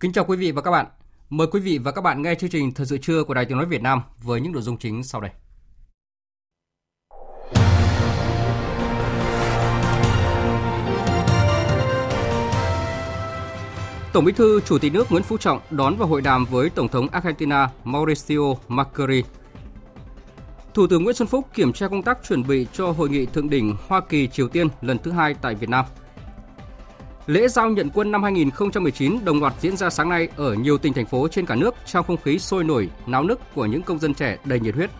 Kính chào quý vị và các bạn. Mời quý vị và các bạn nghe chương trình Thời sự trưa của Đài Tiếng nói Việt Nam với những nội dung chính sau đây. Tổng Bí thư, Chủ tịch nước Nguyễn Phú Trọng đón và hội đàm với Tổng thống Argentina Mauricio Macri. Thủ tướng Nguyễn Xuân Phúc kiểm tra công tác chuẩn bị cho hội nghị thượng đỉnh Hoa Kỳ Triều Tiên lần thứ hai tại Việt Nam. Lễ giao nhận quân năm 2019 đồng loạt diễn ra sáng nay ở nhiều tỉnh thành phố trên cả nước trong không khí sôi nổi, náo nức của những công dân trẻ đầy nhiệt huyết.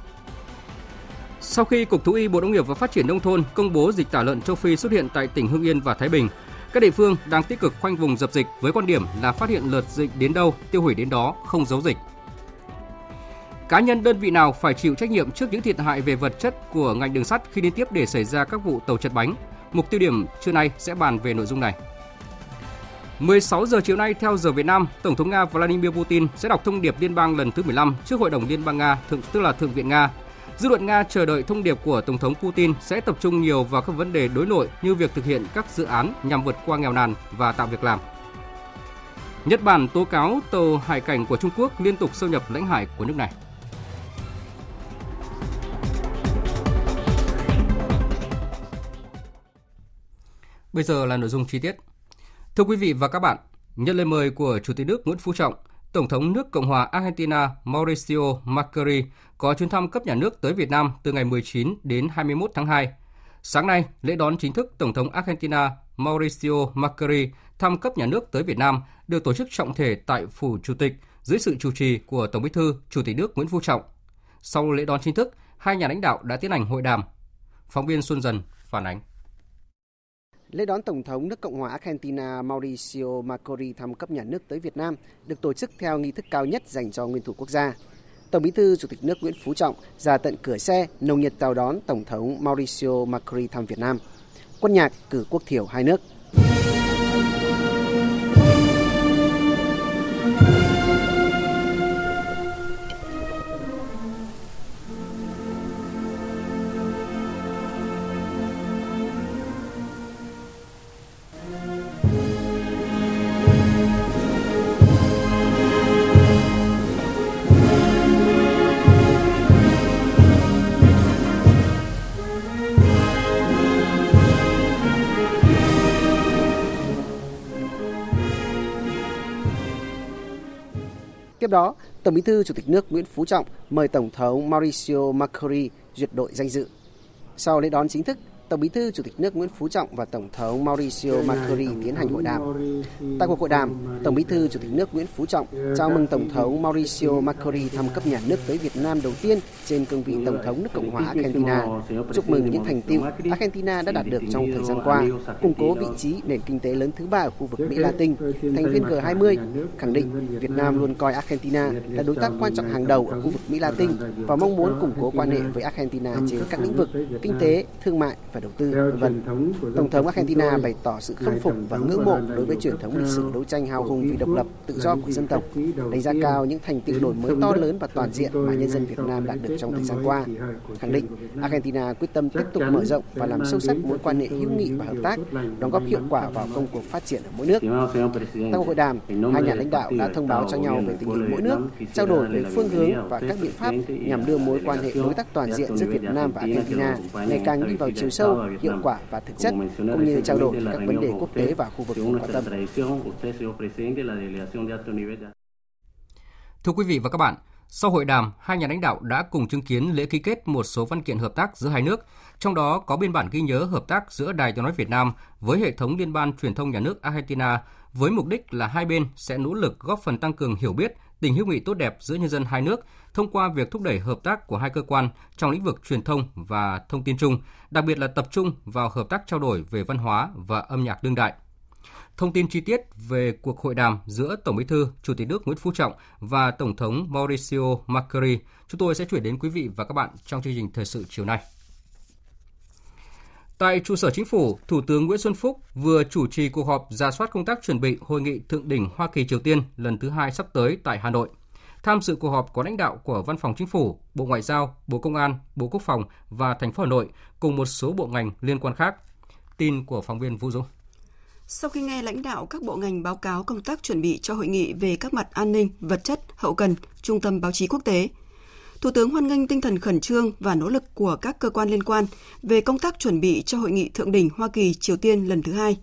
Sau khi Cục Thú y Bộ Nông nghiệp và Phát triển Nông thôn công bố dịch tả lợn châu Phi xuất hiện tại tỉnh Hưng Yên và Thái Bình, các địa phương đang tích cực khoanh vùng dập dịch với quan điểm là phát hiện lợt dịch đến đâu, tiêu hủy đến đó, không giấu dịch. Cá nhân đơn vị nào phải chịu trách nhiệm trước những thiệt hại về vật chất của ngành đường sắt khi liên tiếp để xảy ra các vụ tàu chật bánh? Mục tiêu điểm trưa nay sẽ bàn về nội dung này. 16 giờ chiều nay theo giờ Việt Nam, Tổng thống Nga Vladimir Putin sẽ đọc thông điệp liên bang lần thứ 15 trước Hội đồng Liên bang Nga, thượng tức là Thượng viện Nga. Dư luận Nga chờ đợi thông điệp của Tổng thống Putin sẽ tập trung nhiều vào các vấn đề đối nội như việc thực hiện các dự án nhằm vượt qua nghèo nàn và tạo việc làm. Nhật Bản tố cáo tàu hải cảnh của Trung Quốc liên tục xâm nhập lãnh hải của nước này. Bây giờ là nội dung chi tiết. Thưa quý vị và các bạn, nhận lời mời của Chủ tịch nước Nguyễn Phú Trọng, Tổng thống nước Cộng hòa Argentina Mauricio Macri có chuyến thăm cấp nhà nước tới Việt Nam từ ngày 19 đến 21 tháng 2. Sáng nay, lễ đón chính thức Tổng thống Argentina Mauricio Macri thăm cấp nhà nước tới Việt Nam được tổ chức trọng thể tại Phủ Chủ tịch dưới sự chủ trì của Tổng bí thư Chủ tịch nước Nguyễn Phú Trọng. Sau lễ đón chính thức, hai nhà lãnh đạo đã tiến hành hội đàm. Phóng viên Xuân Dần phản ánh. Lễ đón Tổng thống nước Cộng hòa Argentina Mauricio Macri thăm cấp nhà nước tới Việt Nam được tổ chức theo nghi thức cao nhất dành cho nguyên thủ quốc gia. Tổng bí thư, Chủ tịch nước Nguyễn Phú Trọng ra tận cửa xe nồng nhiệt chào đón Tổng thống Mauricio Macri thăm Việt Nam. Quân nhạc cử quốc thiểu hai nước. Tiếp đó, Tổng Bí thư Chủ tịch nước Nguyễn Phú Trọng mời Tổng thống Mauricio Macri duyệt đội danh dự. Sau lễ đón chính thức, Tổng Bí thư Chủ tịch nước Nguyễn Phú Trọng và Tổng thống Mauricio Macri tiến hành hội đàm. Tại cuộc hội đàm, Tổng Bí thư Chủ tịch nước Nguyễn Phú Trọng chào mừng Tổng thống Mauricio Macri thăm cấp nhà nước tới Việt Nam đầu tiên trên cương vị Tổng thống nước Cộng hòa Argentina. Chúc mừng những thành tiệu Argentina đã đạt được trong thời gian qua, củng cố vị trí nền kinh tế lớn thứ ba ở khu vực Mỹ Latin, thành viên G20, khẳng định Việt Nam luôn coi Argentina là đối tác quan trọng hàng đầu ở khu vực Mỹ Latin và mong muốn củng cố quan hệ với Argentina trên các lĩnh vực kinh tế, thương mại và đầu tư, vân. Tổng thống Argentina bày tỏ sự khâm phục và ngưỡng mộ đối với truyền thống lịch sử đấu tranh hào hùng vì độc lập, tự do của dân tộc, đánh giá cao những thành tựu đổi mới to lớn và toàn diện mà nhân dân Việt Nam đạt được trong thời gian qua. Khẳng định Argentina quyết tâm tiếp tục mở rộng và làm sâu sắc mối quan hệ hữu nghị và hợp tác, đóng góp hiệu quả vào công cuộc phát triển ở mỗi nước. Tại cuộc hội đàm, hai nhà lãnh đạo đã thông báo cho nhau về tình hình mỗi nước, trao đổi về phương hướng và các biện pháp nhằm đưa mối quan hệ đối tác toàn diện giữa Việt Nam và Argentina ngày càng đi vào chiều sâu, hiệu quả và thực chất, cũng như trao đổi các vấn đề quốc tế và khu vực quan tâm. Thưa quý vị và các bạn, Sau hội đàm, hai nhà lãnh đạo đã cùng chứng kiến lễ ký kết một số văn kiện hợp tác giữa hai nước, trong đó có biên bản ghi nhớ hợp tác giữa Đài Tiếng nói Việt Nam với hệ thống liên ban truyền thông nhà nước Argentina với mục đích là hai bên sẽ nỗ lực góp phần tăng cường hiểu biết, tình hữu nghị tốt đẹp giữa nhân dân hai nước thông qua việc thúc đẩy hợp tác của hai cơ quan trong lĩnh vực truyền thông và thông tin chung, đặc biệt là tập trung vào hợp tác trao đổi về văn hóa và âm nhạc đương đại. Thông tin chi tiết về cuộc hội đàm giữa Tổng Bí thư, Chủ tịch nước Nguyễn Phú Trọng và Tổng thống Mauricio Macri, chúng tôi sẽ chuyển đến quý vị và các bạn trong chương trình thời sự chiều nay. Tại trụ sở chính phủ, Thủ tướng Nguyễn Xuân Phúc vừa chủ trì cuộc họp ra soát công tác chuẩn bị hội nghị thượng đỉnh Hoa Kỳ Triều Tiên lần thứ hai sắp tới tại Hà Nội. Tham dự cuộc họp có lãnh đạo của Văn phòng Chính phủ, Bộ Ngoại giao, Bộ Công an, Bộ Quốc phòng và thành phố Hà Nội cùng một số bộ ngành liên quan khác. Tin của phóng viên Vũ dũng Sau khi nghe lãnh đạo các bộ ngành báo cáo công tác chuẩn bị cho hội nghị về các mặt an ninh, vật chất, hậu cần, trung tâm báo chí quốc tế, Thủ tướng hoan nghênh tinh thần khẩn trương và nỗ lực của các cơ quan liên quan về công tác chuẩn bị cho hội nghị thượng đỉnh Hoa Kỳ Triều Tiên lần thứ hai.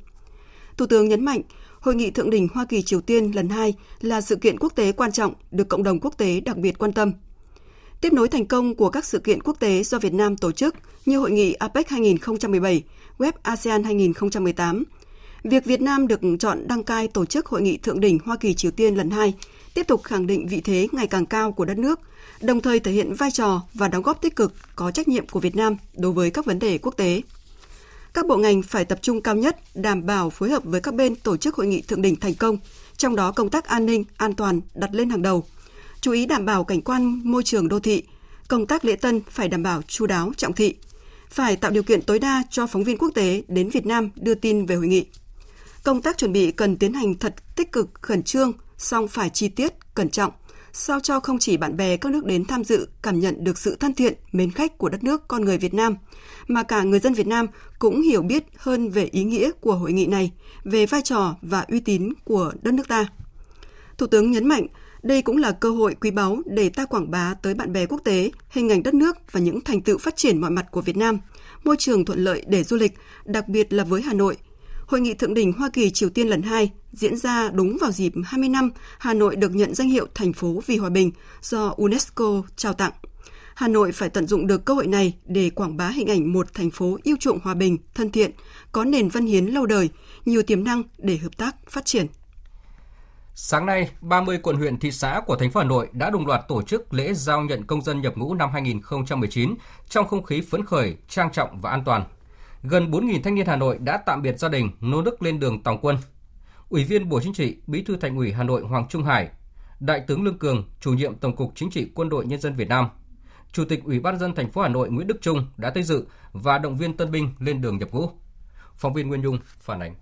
Thủ tướng nhấn mạnh, hội nghị thượng đỉnh Hoa Kỳ Triều Tiên lần hai là sự kiện quốc tế quan trọng được cộng đồng quốc tế đặc biệt quan tâm. Tiếp nối thành công của các sự kiện quốc tế do Việt Nam tổ chức như hội nghị APEC 2017, Web ASEAN 2018, việc Việt Nam được chọn đăng cai tổ chức hội nghị thượng đỉnh Hoa Kỳ Triều Tiên lần hai tiếp tục khẳng định vị thế ngày càng cao của đất nước, đồng thời thể hiện vai trò và đóng góp tích cực có trách nhiệm của Việt Nam đối với các vấn đề quốc tế. Các bộ ngành phải tập trung cao nhất đảm bảo phối hợp với các bên tổ chức hội nghị thượng đỉnh thành công, trong đó công tác an ninh, an toàn đặt lên hàng đầu. Chú ý đảm bảo cảnh quan môi trường đô thị, công tác lễ tân phải đảm bảo chu đáo, trọng thị. Phải tạo điều kiện tối đa cho phóng viên quốc tế đến Việt Nam đưa tin về hội nghị. Công tác chuẩn bị cần tiến hành thật tích cực, khẩn trương, song phải chi tiết, cẩn trọng, sao cho không chỉ bạn bè các nước đến tham dự cảm nhận được sự thân thiện, mến khách của đất nước con người Việt Nam, mà cả người dân Việt Nam cũng hiểu biết hơn về ý nghĩa của hội nghị này, về vai trò và uy tín của đất nước ta. Thủ tướng nhấn mạnh, đây cũng là cơ hội quý báu để ta quảng bá tới bạn bè quốc tế hình ảnh đất nước và những thành tựu phát triển mọi mặt của Việt Nam, môi trường thuận lợi để du lịch, đặc biệt là với Hà Nội, Hội nghị thượng đỉnh Hoa Kỳ Triều Tiên lần 2 diễn ra đúng vào dịp 20 năm Hà Nội được nhận danh hiệu thành phố vì hòa bình do UNESCO trao tặng. Hà Nội phải tận dụng được cơ hội này để quảng bá hình ảnh một thành phố yêu chuộng hòa bình, thân thiện, có nền văn hiến lâu đời, nhiều tiềm năng để hợp tác phát triển. Sáng nay, 30 quận huyện thị xã của thành phố Hà Nội đã đồng loạt tổ chức lễ giao nhận công dân nhập ngũ năm 2019 trong không khí phấn khởi, trang trọng và an toàn gần 4.000 thanh niên Hà Nội đã tạm biệt gia đình, nô nức lên đường tòng quân. Ủy viên Bộ Chính trị, Bí thư Thành ủy Hà Nội Hoàng Trung Hải, Đại tướng Lương Cường, chủ nhiệm Tổng cục Chính trị Quân đội Nhân dân Việt Nam, Chủ tịch Ủy ban dân thành phố Hà Nội Nguyễn Đức Trung đã tới dự và động viên tân binh lên đường nhập ngũ. Phóng viên Nguyên Nhung phản ánh.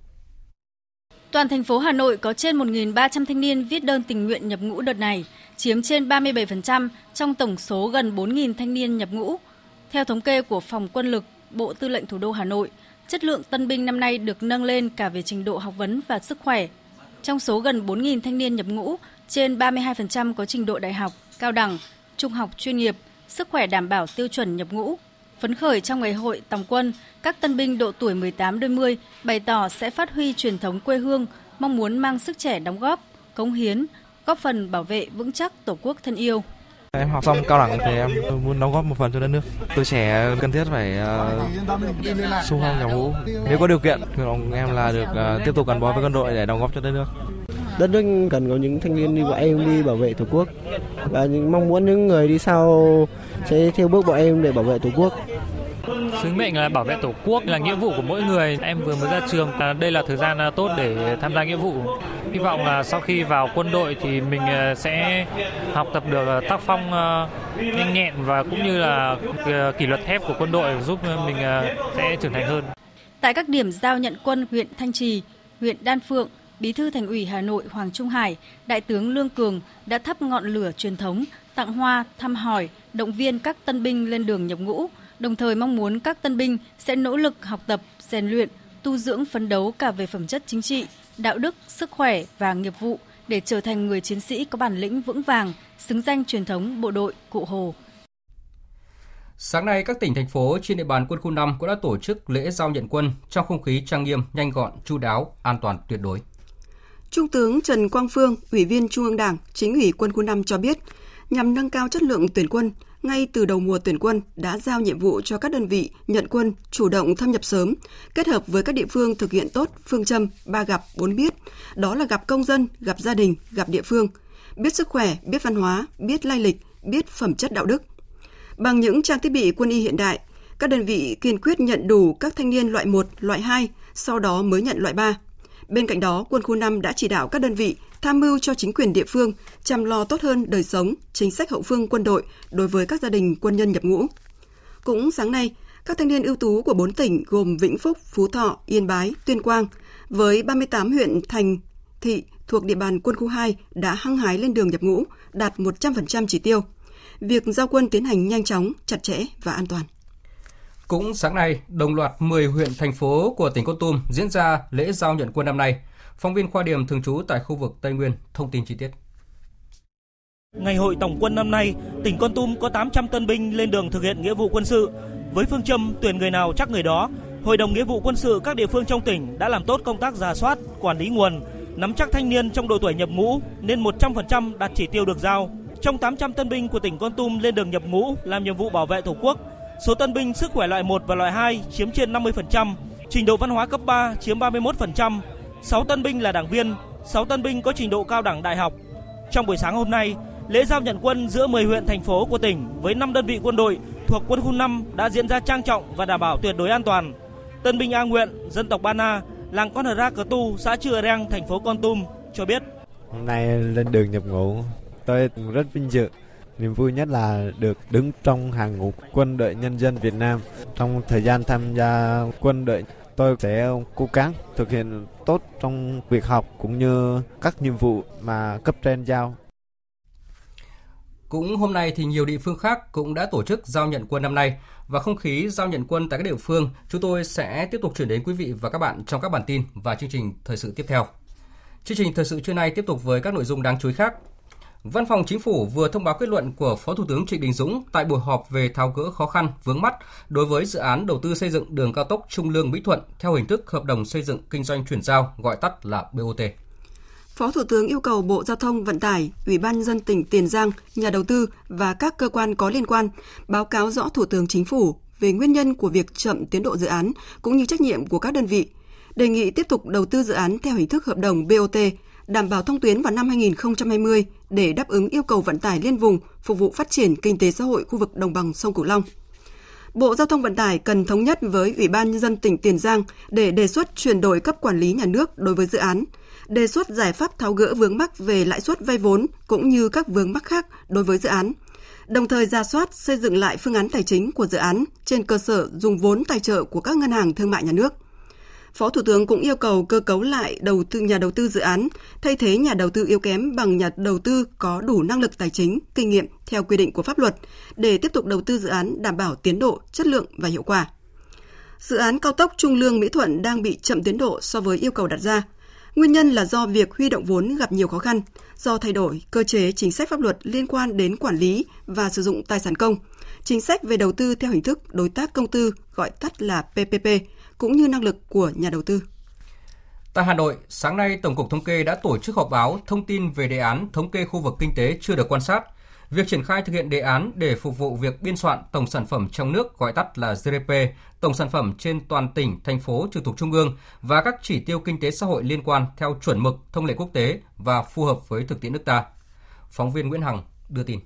Toàn thành phố Hà Nội có trên 1.300 thanh niên viết đơn tình nguyện nhập ngũ đợt này, chiếm trên 37% trong tổng số gần 4.000 thanh niên nhập ngũ. Theo thống kê của Phòng Quân lực, Bộ Tư lệnh Thủ đô Hà Nội, chất lượng tân binh năm nay được nâng lên cả về trình độ học vấn và sức khỏe. Trong số gần 4.000 thanh niên nhập ngũ, trên 32% có trình độ đại học, cao đẳng, trung học chuyên nghiệp, sức khỏe đảm bảo tiêu chuẩn nhập ngũ. Phấn khởi trong ngày hội tòng quân, các tân binh độ tuổi 18 đôi mươi bày tỏ sẽ phát huy truyền thống quê hương, mong muốn mang sức trẻ đóng góp, cống hiến, góp phần bảo vệ vững chắc Tổ quốc thân yêu. Em học xong cao đẳng thì em muốn đóng góp một phần cho đất nước. Tôi trẻ cần thiết phải uh, xung phong nhập ngũ. Nếu có điều kiện, nguyện em là được uh, tiếp tục gắn bó với quân đội để đóng góp cho đất nước. Đất nước cần có những thanh niên như bọn em đi bảo vệ tổ quốc và mong muốn những người đi sau sẽ theo bước bọn em để bảo vệ tổ quốc. Sứ mệnh là bảo vệ Tổ quốc là nghĩa vụ của mỗi người. Em vừa mới ra trường, đây là thời gian tốt để tham gia nghĩa vụ. Hy vọng là sau khi vào quân đội thì mình ờ, sẽ học tập được ờ, tác phong ờ, nhanh nhẹn và cũng như là kỷ luật thép của quân đội giúp mình sẽ trưởng thành hơn. Tại các điểm giao nhận quân huyện Thanh Trì, huyện Đan Phượng, Bí thư Thành ủy Hà Nội Hoàng Trung Hải, Đại tướng Lương Cường đã thắp ngọn lửa truyền thống, tặng hoa, thăm hỏi, động viên các tân binh lên đường nhập ngũ, đồng thời mong muốn các tân binh sẽ nỗ lực học tập, rèn luyện, tu dưỡng phấn đấu cả về phẩm chất chính trị, đạo đức, sức khỏe và nghiệp vụ để trở thành người chiến sĩ có bản lĩnh vững vàng, xứng danh truyền thống bộ đội Cụ Hồ. Sáng nay, các tỉnh, thành phố trên địa bàn quân khu 5 cũng đã tổ chức lễ giao nhận quân trong không khí trang nghiêm, nhanh gọn, chu đáo, an toàn tuyệt đối. Trung tướng Trần Quang Phương, Ủy viên Trung ương Đảng, Chính ủy quân khu 5 cho biết, nhằm nâng cao chất lượng tuyển quân, ngay từ đầu mùa tuyển quân đã giao nhiệm vụ cho các đơn vị nhận quân chủ động thâm nhập sớm, kết hợp với các địa phương thực hiện tốt phương châm ba gặp bốn biết, đó là gặp công dân, gặp gia đình, gặp địa phương, biết sức khỏe, biết văn hóa, biết lai lịch, biết phẩm chất đạo đức. Bằng những trang thiết bị quân y hiện đại, các đơn vị kiên quyết nhận đủ các thanh niên loại 1, loại 2, sau đó mới nhận loại 3. Bên cạnh đó, quân khu 5 đã chỉ đạo các đơn vị tham mưu cho chính quyền địa phương chăm lo tốt hơn đời sống, chính sách hậu phương quân đội đối với các gia đình quân nhân nhập ngũ. Cũng sáng nay, các thanh niên ưu tú của 4 tỉnh gồm Vĩnh Phúc, Phú Thọ, Yên Bái, Tuyên Quang với 38 huyện thành thị thuộc địa bàn quân khu 2 đã hăng hái lên đường nhập ngũ, đạt 100% chỉ tiêu. Việc giao quân tiến hành nhanh chóng, chặt chẽ và an toàn. Cũng sáng nay, đồng loạt 10 huyện thành phố của tỉnh Kon Tum diễn ra lễ giao nhận quân năm nay. Phóng viên Khoa Điểm thường trú tại khu vực Tây Nguyên thông tin chi tiết. Ngày hội tổng quân năm nay, tỉnh Con Tum có 800 tân binh lên đường thực hiện nghĩa vụ quân sự. Với phương châm tuyển người nào chắc người đó, Hội đồng nghĩa vụ quân sự các địa phương trong tỉnh đã làm tốt công tác giả soát, quản lý nguồn, nắm chắc thanh niên trong độ tuổi nhập ngũ nên 100% đạt chỉ tiêu được giao. Trong 800 tân binh của tỉnh Con Tum lên đường nhập ngũ làm nhiệm vụ bảo vệ Tổ quốc, số tân binh sức khỏe loại 1 và loại 2 chiếm trên 50%, trình độ văn hóa cấp 3 chiếm 31%, 6 tân binh là đảng viên, 6 tân binh có trình độ cao đẳng đại học. Trong buổi sáng hôm nay, lễ giao nhận quân giữa 10 huyện thành phố của tỉnh với 5 đơn vị quân đội thuộc quân khu 5 đã diễn ra trang trọng và đảm bảo tuyệt đối an toàn. Tân binh A Nguyện, dân tộc Ba Na, làng Con Hờ Ra Cờ Tu, xã Chư Reng, thành phố Con Tum cho biết. Hôm nay lên đường nhập ngũ, tôi rất vinh dự. Niềm vui nhất là được đứng trong hàng ngũ quân đội nhân dân Việt Nam. Trong thời gian tham gia quân đội, tôi sẽ cố gắng thực hiện tốt trong việc học cũng như các nhiệm vụ mà cấp trên giao. Cũng hôm nay thì nhiều địa phương khác cũng đã tổ chức giao nhận quân năm nay và không khí giao nhận quân tại các địa phương, chúng tôi sẽ tiếp tục chuyển đến quý vị và các bạn trong các bản tin và chương trình thời sự tiếp theo. Chương trình thời sự trưa nay tiếp tục với các nội dung đáng chú ý khác. Văn phòng Chính phủ vừa thông báo kết luận của Phó Thủ tướng Trịnh Đình Dũng tại buổi họp về tháo gỡ khó khăn vướng mắt đối với dự án đầu tư xây dựng đường cao tốc Trung Lương Mỹ Thuận theo hình thức hợp đồng xây dựng kinh doanh chuyển giao gọi tắt là BOT. Phó Thủ tướng yêu cầu Bộ Giao thông Vận tải, Ủy ban dân tỉnh Tiền Giang, nhà đầu tư và các cơ quan có liên quan báo cáo rõ Thủ tướng Chính phủ về nguyên nhân của việc chậm tiến độ dự án cũng như trách nhiệm của các đơn vị. Đề nghị tiếp tục đầu tư dự án theo hình thức hợp đồng BOT, đảm bảo thông tuyến vào năm 2020 để đáp ứng yêu cầu vận tải liên vùng, phục vụ phát triển kinh tế xã hội khu vực đồng bằng sông Cửu Long. Bộ Giao thông Vận tải cần thống nhất với Ủy ban nhân dân tỉnh Tiền Giang để đề xuất chuyển đổi cấp quản lý nhà nước đối với dự án, đề xuất giải pháp tháo gỡ vướng mắc về lãi suất vay vốn cũng như các vướng mắc khác đối với dự án. Đồng thời ra soát xây dựng lại phương án tài chính của dự án trên cơ sở dùng vốn tài trợ của các ngân hàng thương mại nhà nước. Phó Thủ tướng cũng yêu cầu cơ cấu lại đầu tư nhà đầu tư dự án, thay thế nhà đầu tư yếu kém bằng nhà đầu tư có đủ năng lực tài chính, kinh nghiệm theo quy định của pháp luật để tiếp tục đầu tư dự án đảm bảo tiến độ, chất lượng và hiệu quả. Dự án cao tốc Trung Lương Mỹ Thuận đang bị chậm tiến độ so với yêu cầu đặt ra. Nguyên nhân là do việc huy động vốn gặp nhiều khó khăn, do thay đổi cơ chế chính sách pháp luật liên quan đến quản lý và sử dụng tài sản công, chính sách về đầu tư theo hình thức đối tác công tư gọi tắt là PPP cũng như năng lực của nhà đầu tư. Tại Hà Nội, sáng nay Tổng cục Thống kê đã tổ chức họp báo thông tin về đề án thống kê khu vực kinh tế chưa được quan sát. Việc triển khai thực hiện đề án để phục vụ việc biên soạn tổng sản phẩm trong nước gọi tắt là GDP, tổng sản phẩm trên toàn tỉnh, thành phố trực thuộc trung ương và các chỉ tiêu kinh tế xã hội liên quan theo chuẩn mực thông lệ quốc tế và phù hợp với thực tiễn nước ta. Phóng viên Nguyễn Hằng đưa tin.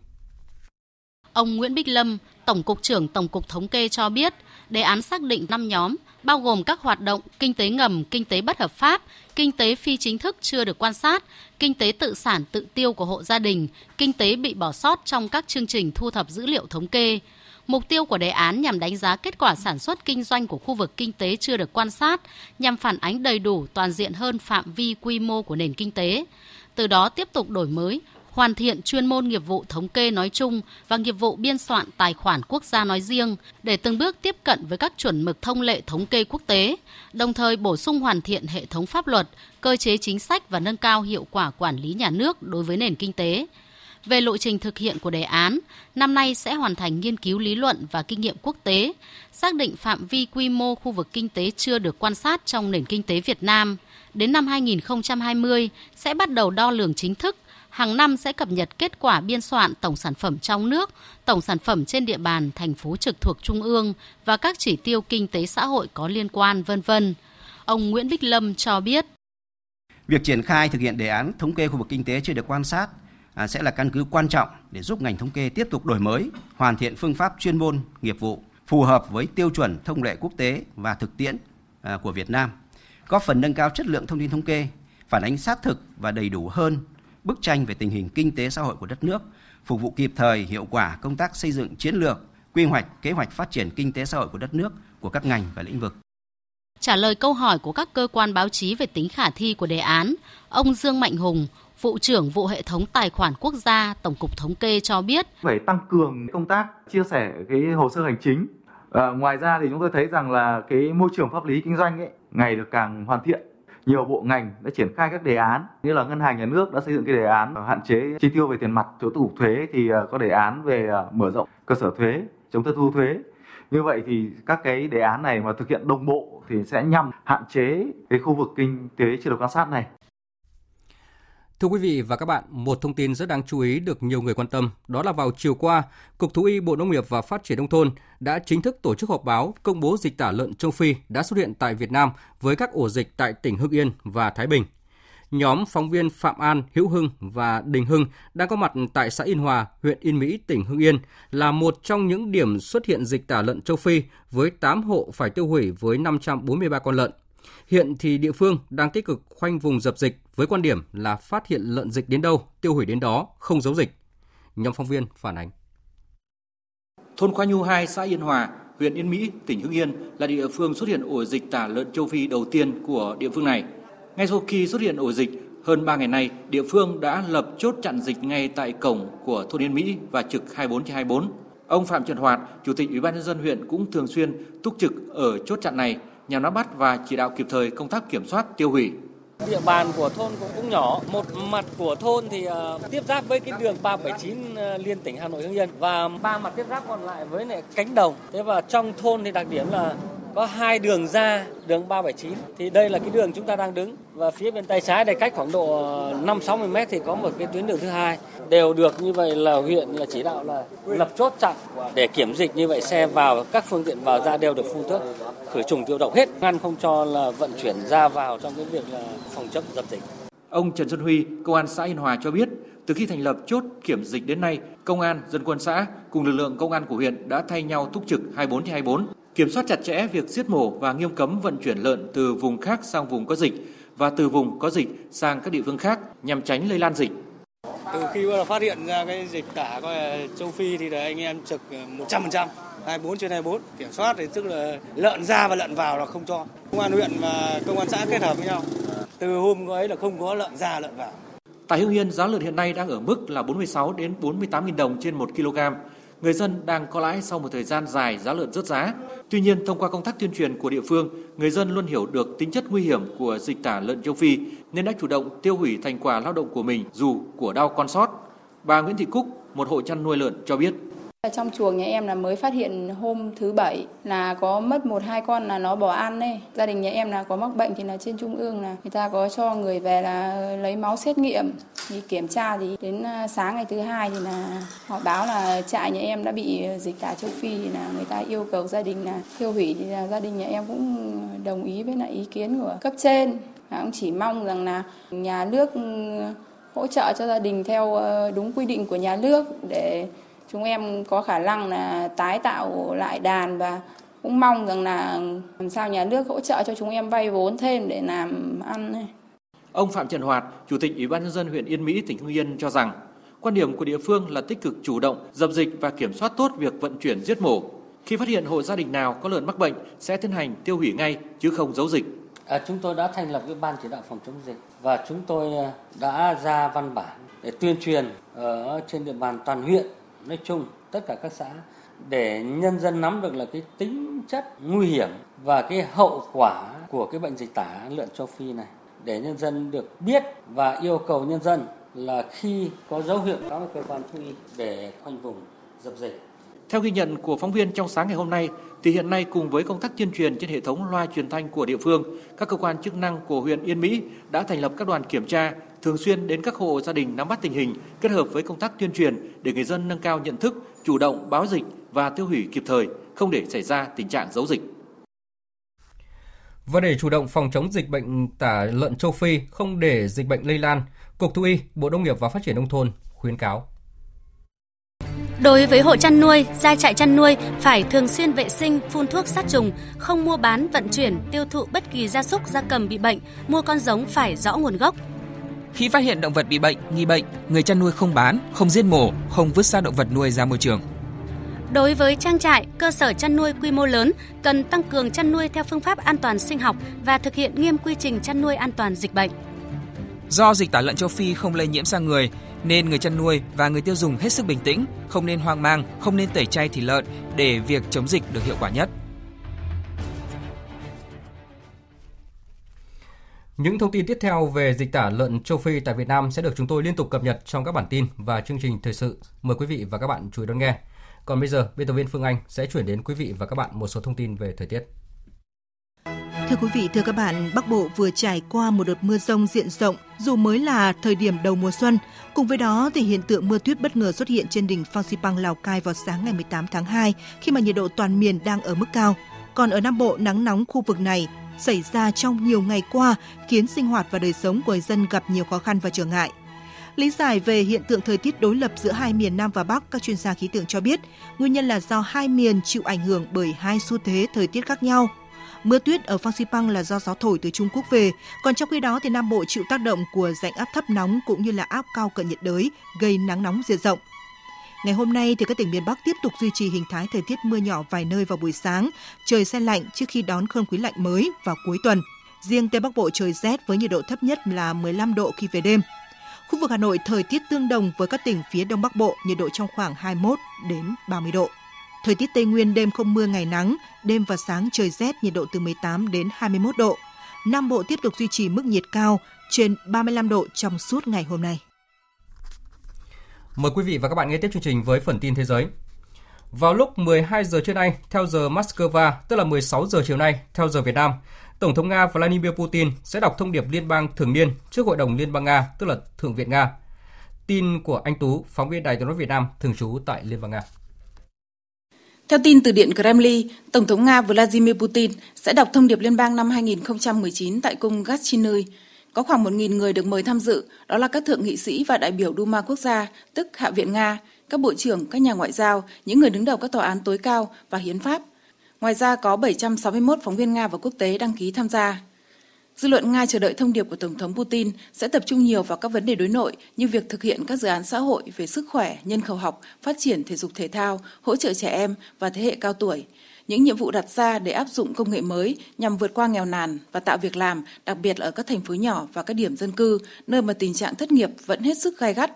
Ông Nguyễn Bích Lâm, Tổng cục trưởng Tổng cục Thống kê cho biết, đề án xác định 5 nhóm bao gồm các hoạt động kinh tế ngầm, kinh tế bất hợp pháp, kinh tế phi chính thức chưa được quan sát, kinh tế tự sản tự tiêu của hộ gia đình, kinh tế bị bỏ sót trong các chương trình thu thập dữ liệu thống kê. Mục tiêu của đề án nhằm đánh giá kết quả sản xuất kinh doanh của khu vực kinh tế chưa được quan sát, nhằm phản ánh đầy đủ toàn diện hơn phạm vi quy mô của nền kinh tế. Từ đó tiếp tục đổi mới, hoàn thiện chuyên môn nghiệp vụ thống kê nói chung và nghiệp vụ biên soạn tài khoản quốc gia nói riêng để từng bước tiếp cận với các chuẩn mực thông lệ thống kê quốc tế, đồng thời bổ sung hoàn thiện hệ thống pháp luật, cơ chế chính sách và nâng cao hiệu quả quản lý nhà nước đối với nền kinh tế. Về lộ trình thực hiện của đề án, năm nay sẽ hoàn thành nghiên cứu lý luận và kinh nghiệm quốc tế, xác định phạm vi quy mô khu vực kinh tế chưa được quan sát trong nền kinh tế Việt Nam. Đến năm 2020 sẽ bắt đầu đo lường chính thức hàng năm sẽ cập nhật kết quả biên soạn tổng sản phẩm trong nước, tổng sản phẩm trên địa bàn thành phố trực thuộc trung ương và các chỉ tiêu kinh tế xã hội có liên quan vân vân. Ông Nguyễn Bích Lâm cho biết Việc triển khai thực hiện đề án thống kê khu vực kinh tế chưa được quan sát à, sẽ là căn cứ quan trọng để giúp ngành thống kê tiếp tục đổi mới, hoàn thiện phương pháp chuyên môn, nghiệp vụ phù hợp với tiêu chuẩn thông lệ quốc tế và thực tiễn à, của Việt Nam, góp phần nâng cao chất lượng thông tin thống kê, phản ánh sát thực và đầy đủ hơn bức tranh về tình hình kinh tế xã hội của đất nước, phục vụ kịp thời hiệu quả công tác xây dựng chiến lược, quy hoạch, kế hoạch phát triển kinh tế xã hội của đất nước của các ngành và lĩnh vực. Trả lời câu hỏi của các cơ quan báo chí về tính khả thi của đề án, ông Dương Mạnh Hùng, vụ trưởng vụ hệ thống tài khoản quốc gia Tổng cục Thống kê cho biết phải tăng cường công tác chia sẻ cái hồ sơ hành chính. À, ngoài ra thì chúng tôi thấy rằng là cái môi trường pháp lý kinh doanh ấy ngày được càng hoàn thiện nhiều bộ ngành đã triển khai các đề án, như là ngân hàng nhà nước đã xây dựng cái đề án hạn chế chi tiêu về tiền mặt chỗ thủ thuế thì ờ, có đề án về ờ, mở rộng cơ sở thuế, chống thất thu thuế. Như vậy thì các cái đề án này mà thực hiện đồng bộ thì sẽ nhằm hạn chế cái khu vực kinh tế chưa được quan sát này. Thưa quý vị và các bạn, một thông tin rất đáng chú ý được nhiều người quan tâm, đó là vào chiều qua, Cục Thú y Bộ Nông nghiệp và Phát triển nông thôn đã chính thức tổ chức họp báo công bố dịch tả lợn châu Phi đã xuất hiện tại Việt Nam với các ổ dịch tại tỉnh Hưng Yên và Thái Bình. Nhóm phóng viên Phạm An, Hữu Hưng và Đình Hưng đang có mặt tại xã Yên Hòa, huyện Yên Mỹ, tỉnh Hưng Yên là một trong những điểm xuất hiện dịch tả lợn châu Phi với 8 hộ phải tiêu hủy với 543 con lợn. Hiện thì địa phương đang tích cực khoanh vùng dập dịch với quan điểm là phát hiện lợn dịch đến đâu, tiêu hủy đến đó, không giấu dịch. Nhóm phóng viên phản ánh. Thôn Khoa Nhu 2, xã Yên Hòa, huyện Yên Mỹ, tỉnh Hưng Yên là địa phương xuất hiện ổ dịch tả lợn châu Phi đầu tiên của địa phương này. Ngay sau khi xuất hiện ổ dịch, hơn 3 ngày nay, địa phương đã lập chốt chặn dịch ngay tại cổng của thôn Yên Mỹ và trực 24 trên 24. Ông Phạm Trần Hoạt, Chủ tịch Ủy ban nhân dân huyện cũng thường xuyên túc trực ở chốt chặn này nhằm nắm bắt và chỉ đạo kịp thời công tác kiểm soát tiêu hủy. Địa bàn của thôn cũng cũng nhỏ, một mặt của thôn thì uh, tiếp giáp với cái đường 379 uh, ờ, liên tỉnh Hà Nội Hưng Yên và ba mặt tiếp giáp còn lại với lại cánh đồng. Thế và trong thôn thì đặc điểm là có hai đường ra đường 379 thì đây là cái đường chúng ta đang đứng. Và phía bên tay trái đây cách khoảng độ ờ, 5 60 mét thì có một cái tuyến đường thứ hai. Đều được như vậy là huyện là chỉ đạo là lập chốt chặn. Để kiểm dịch như vậy xe vào các phương tiện vào ra đều được phun thuốc khử trùng tiêu độc hết. Ngăn không cho là vận chuyển ra vào trong cái việc là phòng chống dập dịch. Ông Trần Xuân Huy, công an xã Yên Hòa cho biết, từ khi thành lập chốt kiểm dịch đến nay, công an, dân quân xã cùng lực lượng công an của huyện đã thay nhau túc trực 24 trên 24 kiểm soát chặt chẽ việc giết mổ và nghiêm cấm vận chuyển lợn từ vùng khác sang vùng có dịch và từ vùng có dịch sang các địa phương khác nhằm tránh lây lan dịch. Từ khi phát hiện ra cái dịch tả coi là châu Phi thì là anh em trực 100%, 24 trên 24. Kiểm soát thì tức là lợn ra và lợn vào là không cho. Công an huyện và công an xã kết hợp với nhau. Từ hôm ấy là không có lợn ra lợn vào. Tại Hưng Yên, giá lợn hiện nay đang ở mức là 46 đến 48 000 đồng trên 1 kg người dân đang có lãi sau một thời gian dài giá lợn rớt giá. Tuy nhiên, thông qua công tác tuyên truyền của địa phương, người dân luôn hiểu được tính chất nguy hiểm của dịch tả lợn châu Phi nên đã chủ động tiêu hủy thành quả lao động của mình dù của đau con sót. Bà Nguyễn Thị Cúc, một hộ chăn nuôi lợn cho biết. Trong chuồng nhà em là mới phát hiện hôm thứ bảy là có mất một hai con là nó bỏ ăn đấy. Gia đình nhà em là có mắc bệnh thì là trên trung ương là người ta có cho người về là lấy máu xét nghiệm, đi kiểm tra thì đến à, sáng ngày thứ hai thì là họ báo là trại nhà em đã bị dịch tả châu Phi thì là người ta yêu cầu gia đình là tiêu hủy thì là gia đình nhà em cũng đồng ý với lại ý kiến của cấp trên. Cũng chỉ mong rằng là nhà nước ừ, hỗ trợ cho gia đình theo ờ, đúng quy định của nhà nước để chúng em có khả năng là tái tạo lại đàn và cũng mong rằng là làm sao nhà nước hỗ trợ cho chúng em vay vốn thêm để làm ăn. Ông Phạm Trần Hoạt, Chủ tịch Ủy ban nhân dân huyện Yên Mỹ, tỉnh Hưng Yên cho rằng quan điểm của địa phương là tích cực chủ động dập dịch và kiểm soát tốt việc vận chuyển giết mổ. Khi phát hiện hộ gia đình nào có lợn mắc bệnh sẽ tiến hành tiêu hủy ngay chứ không giấu dịch. À, chúng tôi đã thành lập cái ban chỉ đạo phòng chống dịch và chúng tôi à, đã ra văn bản để tuyên truyền ở trên địa bàn toàn huyện nói chung tất cả các xã để nhân dân nắm được là cái tính chất nguy hiểm và cái hậu quả của cái bệnh dịch tả lợn châu Phi này để nhân dân được biết và yêu cầu nhân dân là khi có dấu hiệu báo cơ quan thú y để khoanh vùng dập dịch. Theo ghi nhận của phóng viên trong sáng ngày hôm nay, thì hiện nay cùng với công tác tuyên truyền trên hệ thống loa truyền thanh của địa phương, các cơ quan chức năng của huyện Yên Mỹ đã thành lập các đoàn kiểm tra thường xuyên đến các hộ gia đình nắm bắt tình hình, kết hợp với công tác tuyên truyền để người dân nâng cao nhận thức, chủ động báo dịch và tiêu hủy kịp thời, không để xảy ra tình trạng giấu dịch. Và để chủ động phòng chống dịch bệnh tả lợn châu Phi, không để dịch bệnh lây lan, Cục Thú y, Bộ Nông nghiệp và Phát triển Nông thôn khuyến cáo. Đối với hộ chăn nuôi, gia trại chăn nuôi phải thường xuyên vệ sinh, phun thuốc sát trùng, không mua bán, vận chuyển, tiêu thụ bất kỳ gia súc, gia cầm bị bệnh, mua con giống phải rõ nguồn gốc. Khi phát hiện động vật bị bệnh, nghi bệnh, người chăn nuôi không bán, không giết mổ, không vứt xác động vật nuôi ra môi trường. Đối với trang trại, cơ sở chăn nuôi quy mô lớn cần tăng cường chăn nuôi theo phương pháp an toàn sinh học và thực hiện nghiêm quy trình chăn nuôi an toàn dịch bệnh. Do dịch tả lợn châu Phi không lây nhiễm sang người, nên người chăn nuôi và người tiêu dùng hết sức bình tĩnh, không nên hoang mang, không nên tẩy chay thịt lợn để việc chống dịch được hiệu quả nhất. Những thông tin tiếp theo về dịch tả lợn châu Phi tại Việt Nam sẽ được chúng tôi liên tục cập nhật trong các bản tin và chương trình thời sự. Mời quý vị và các bạn chú ý đón nghe. Còn bây giờ, biên tập viên Phương Anh sẽ chuyển đến quý vị và các bạn một số thông tin về thời tiết. Thưa quý vị, thưa các bạn, Bắc Bộ vừa trải qua một đợt mưa rông diện rộng dù mới là thời điểm đầu mùa xuân. Cùng với đó thì hiện tượng mưa tuyết bất ngờ xuất hiện trên đỉnh Phan Xipang Lào Cai vào sáng ngày 18 tháng 2 khi mà nhiệt độ toàn miền đang ở mức cao. Còn ở Nam Bộ, nắng nóng khu vực này xảy ra trong nhiều ngày qua khiến sinh hoạt và đời sống của người dân gặp nhiều khó khăn và trở ngại. Lý giải về hiện tượng thời tiết đối lập giữa hai miền Nam và Bắc, các chuyên gia khí tượng cho biết, nguyên nhân là do hai miền chịu ảnh hưởng bởi hai xu thế thời tiết khác nhau. Mưa tuyết ở Phan Xipang là do gió thổi từ Trung Quốc về, còn trong khi đó thì Nam Bộ chịu tác động của rãnh áp thấp nóng cũng như là áp cao cận nhiệt đới gây nắng nóng diện rộng. Ngày hôm nay thì các tỉnh miền Bắc tiếp tục duy trì hình thái thời tiết mưa nhỏ vài nơi vào buổi sáng, trời xe lạnh trước khi đón không khí lạnh mới vào cuối tuần. Riêng Tây Bắc Bộ trời rét với nhiệt độ thấp nhất là 15 độ khi về đêm. Khu vực Hà Nội thời tiết tương đồng với các tỉnh phía Đông Bắc Bộ, nhiệt độ trong khoảng 21 đến 30 độ. Thời tiết Tây Nguyên đêm không mưa ngày nắng, đêm và sáng trời rét nhiệt độ từ 18 đến 21 độ. Nam Bộ tiếp tục duy trì mức nhiệt cao trên 35 độ trong suốt ngày hôm nay. Mời quý vị và các bạn nghe tiếp chương trình với phần tin thế giới. Vào lúc 12 giờ trưa nay, theo giờ Moscow, tức là 16 giờ chiều nay, theo giờ Việt Nam, Tổng thống Nga Vladimir Putin sẽ đọc thông điệp liên bang thường niên trước Hội đồng Liên bang Nga, tức là Thượng viện Nga. Tin của anh Tú, phóng viên Đài tiếng nói Việt Nam, thường trú tại Liên bang Nga. Theo tin từ Điện Kremlin, Tổng thống Nga Vladimir Putin sẽ đọc thông điệp liên bang năm 2019 tại cung Gatchinoi, có khoảng 1.000 người được mời tham dự, đó là các thượng nghị sĩ và đại biểu Duma quốc gia, tức Hạ viện Nga, các bộ trưởng, các nhà ngoại giao, những người đứng đầu các tòa án tối cao và hiến pháp. Ngoài ra có 761 phóng viên Nga và quốc tế đăng ký tham gia. Dư luận Nga chờ đợi thông điệp của Tổng thống Putin sẽ tập trung nhiều vào các vấn đề đối nội như việc thực hiện các dự án xã hội về sức khỏe, nhân khẩu học, phát triển thể dục thể thao, hỗ trợ trẻ em và thế hệ cao tuổi. Những nhiệm vụ đặt ra để áp dụng công nghệ mới nhằm vượt qua nghèo nàn và tạo việc làm, đặc biệt là ở các thành phố nhỏ và các điểm dân cư, nơi mà tình trạng thất nghiệp vẫn hết sức gai gắt.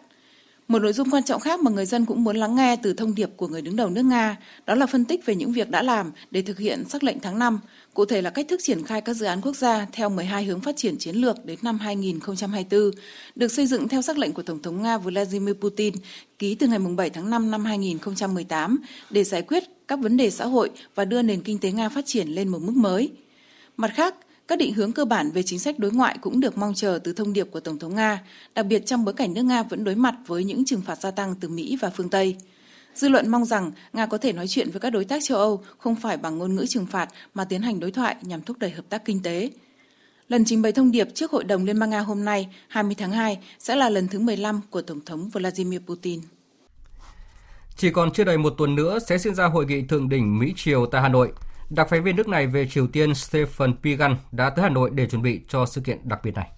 Một nội dung quan trọng khác mà người dân cũng muốn lắng nghe từ thông điệp của người đứng đầu nước Nga, đó là phân tích về những việc đã làm để thực hiện sắc lệnh tháng 5, cụ thể là cách thức triển khai các dự án quốc gia theo 12 hướng phát triển chiến lược đến năm 2024, được xây dựng theo sắc lệnh của Tổng thống Nga Vladimir Putin ký từ ngày 7 tháng 5 năm 2018 để giải quyết các vấn đề xã hội và đưa nền kinh tế Nga phát triển lên một mức mới. Mặt khác, các định hướng cơ bản về chính sách đối ngoại cũng được mong chờ từ thông điệp của Tổng thống Nga, đặc biệt trong bối cảnh nước Nga vẫn đối mặt với những trừng phạt gia tăng từ Mỹ và phương Tây. Dư luận mong rằng Nga có thể nói chuyện với các đối tác châu Âu không phải bằng ngôn ngữ trừng phạt mà tiến hành đối thoại nhằm thúc đẩy hợp tác kinh tế. Lần trình bày thông điệp trước Hội đồng Liên bang Nga hôm nay, 20 tháng 2, sẽ là lần thứ 15 của Tổng thống Vladimir Putin. Chỉ còn chưa đầy một tuần nữa sẽ diễn ra hội nghị thượng đỉnh Mỹ-Triều tại Hà Nội. Đặc phái viên nước này về Triều Tiên Stephen Pigan đã tới Hà Nội để chuẩn bị cho sự kiện đặc biệt này.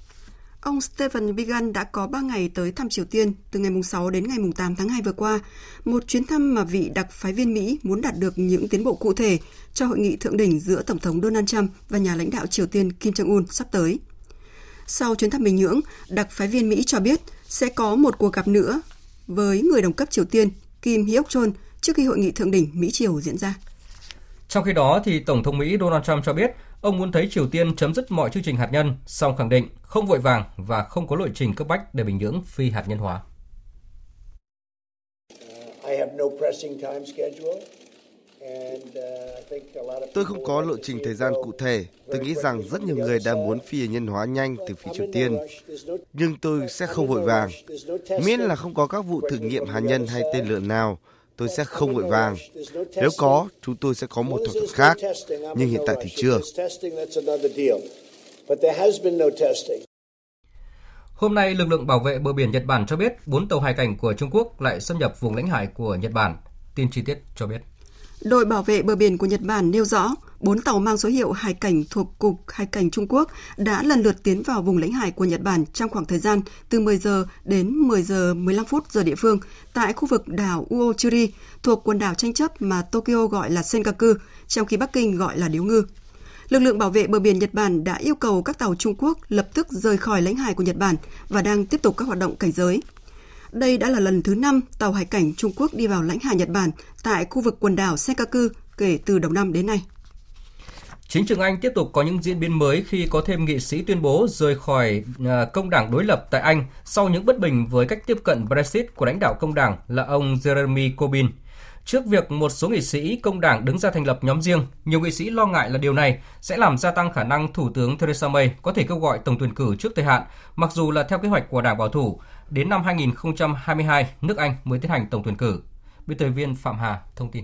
Ông Stephen Pigan đã có 3 ngày tới thăm Triều Tiên từ ngày 6 đến ngày 8 tháng 2 vừa qua, một chuyến thăm mà vị đặc phái viên Mỹ muốn đạt được những tiến bộ cụ thể cho hội nghị thượng đỉnh giữa Tổng thống Donald Trump và nhà lãnh đạo Triều Tiên Kim Jong-un sắp tới. Sau chuyến thăm Bình Nhưỡng, đặc phái viên Mỹ cho biết sẽ có một cuộc gặp nữa với người đồng cấp Triều Tiên Kim Hyok Chol trước khi hội nghị thượng đỉnh Mỹ-Triều diễn ra. Trong khi đó, thì Tổng thống Mỹ Donald Trump cho biết ông muốn thấy Triều Tiên chấm dứt mọi chương trình hạt nhân, song khẳng định không vội vàng và không có lộ trình cấp bách để Bình Nhưỡng phi hạt nhân hóa. Tôi không có lộ trình thời gian cụ thể. Tôi nghĩ rằng rất nhiều người đang muốn phi hạt nhân hóa nhanh từ phía Triều Tiên. Nhưng tôi sẽ không vội vàng. Miễn là không có các vụ thử nghiệm hạt nhân hay tên lửa nào, tôi sẽ không vội vàng. Nếu có, chúng tôi sẽ có một thỏa thuận khác. Nhưng hiện tại thì chưa. Hôm nay, lực lượng bảo vệ bờ biển Nhật Bản cho biết 4 tàu hải cảnh của Trung Quốc lại xâm nhập vùng lãnh hải của Nhật Bản. Tin chi tiết cho biết. Đội bảo vệ bờ biển của Nhật Bản nêu rõ, bốn tàu mang số hiệu hải cảnh thuộc Cục Hải cảnh Trung Quốc đã lần lượt tiến vào vùng lãnh hải của Nhật Bản trong khoảng thời gian từ 10 giờ đến 10 giờ 15 phút giờ địa phương tại khu vực đảo Uochuri thuộc quần đảo tranh chấp mà Tokyo gọi là Senkaku, trong khi Bắc Kinh gọi là Điếu Ngư. Lực lượng bảo vệ bờ biển Nhật Bản đã yêu cầu các tàu Trung Quốc lập tức rời khỏi lãnh hải của Nhật Bản và đang tiếp tục các hoạt động cảnh giới. Đây đã là lần thứ 5 tàu hải cảnh Trung Quốc đi vào lãnh hải Nhật Bản tại khu vực quần đảo Senkaku kể từ đầu năm đến nay. Chính trường Anh tiếp tục có những diễn biến mới khi có thêm nghị sĩ tuyên bố rời khỏi à, công đảng đối lập tại Anh sau những bất bình với cách tiếp cận Brexit của lãnh đạo công đảng là ông Jeremy Corbyn. Trước việc một số nghị sĩ công đảng đứng ra thành lập nhóm riêng, nhiều nghị sĩ lo ngại là điều này sẽ làm gia tăng khả năng Thủ tướng Theresa May có thể kêu gọi tổng tuyển cử trước thời hạn, mặc dù là theo kế hoạch của đảng bảo thủ, đến năm 2022 nước Anh mới tiến hành tổng tuyển cử. Biên tập viên Phạm Hà thông tin.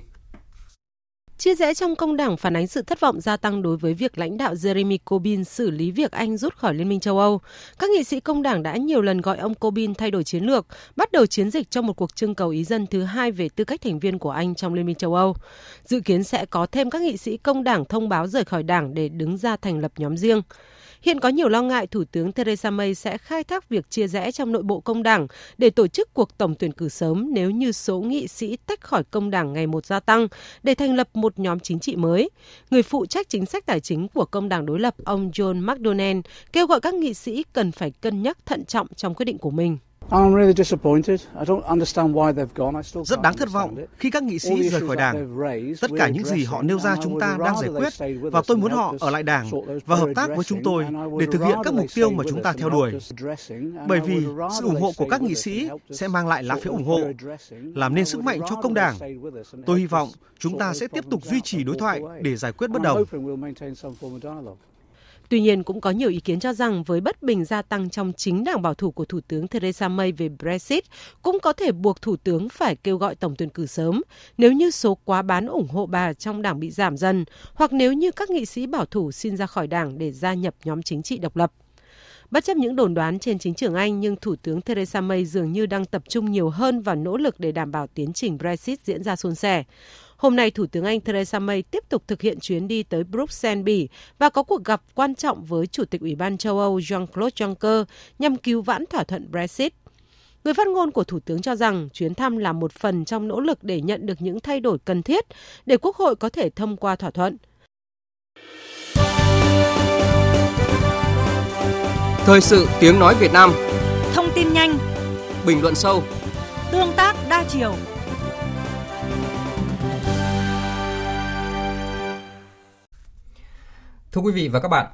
Chia rẽ trong công đảng phản ánh sự thất vọng gia tăng đối với việc lãnh đạo Jeremy Corbyn xử lý việc Anh rút khỏi Liên minh châu Âu. Các nghị sĩ công đảng đã nhiều lần gọi ông Corbyn thay đổi chiến lược, bắt đầu chiến dịch trong một cuộc trưng cầu ý dân thứ hai về tư cách thành viên của Anh trong Liên minh châu Âu. Dự kiến sẽ có thêm các nghị sĩ công đảng thông báo rời khỏi đảng để đứng ra thành lập nhóm riêng. Hiện có nhiều lo ngại Thủ tướng Theresa May sẽ khai thác việc chia rẽ trong nội bộ công đảng để tổ chức cuộc tổng tuyển cử sớm nếu như số nghị sĩ tách khỏi công đảng ngày một gia tăng, để thành lập một nhóm chính trị mới. Người phụ trách chính sách tài chính của công đảng đối lập, ông John McDonnell, kêu gọi các nghị sĩ cần phải cân nhắc thận trọng trong quyết định của mình. Rất đáng thất vọng khi các nghị sĩ rời khỏi đảng. Tất cả những gì họ nêu ra chúng ta đang giải quyết và tôi muốn họ ở lại đảng và hợp tác với chúng tôi để thực hiện các mục tiêu mà chúng ta theo đuổi. Bởi vì sự ủng hộ của các nghị sĩ sẽ mang lại lá phiếu ủng hộ, làm nên sức mạnh cho công đảng. Tôi hy vọng chúng ta sẽ tiếp tục duy trì đối thoại để giải quyết bất đồng. Tuy nhiên, cũng có nhiều ý kiến cho rằng với bất bình gia tăng trong chính đảng bảo thủ của Thủ tướng Theresa May về Brexit, cũng có thể buộc Thủ tướng phải kêu gọi tổng tuyển cử sớm nếu như số quá bán ủng hộ bà trong đảng bị giảm dần, hoặc nếu như các nghị sĩ bảo thủ xin ra khỏi đảng để gia nhập nhóm chính trị độc lập. Bất chấp những đồn đoán trên chính trường Anh, nhưng Thủ tướng Theresa May dường như đang tập trung nhiều hơn vào nỗ lực để đảm bảo tiến trình Brexit diễn ra suôn sẻ. Hôm nay, Thủ tướng Anh Theresa May tiếp tục thực hiện chuyến đi tới Bruxelles, Bỉ và có cuộc gặp quan trọng với Chủ tịch Ủy ban châu Âu Jean-Claude Juncker nhằm cứu vãn thỏa thuận Brexit. Người phát ngôn của Thủ tướng cho rằng chuyến thăm là một phần trong nỗ lực để nhận được những thay đổi cần thiết để Quốc hội có thể thông qua thỏa thuận. Thời sự tiếng nói Việt Nam Thông tin nhanh Bình luận sâu Tương tác đa chiều Thưa quý vị và các bạn,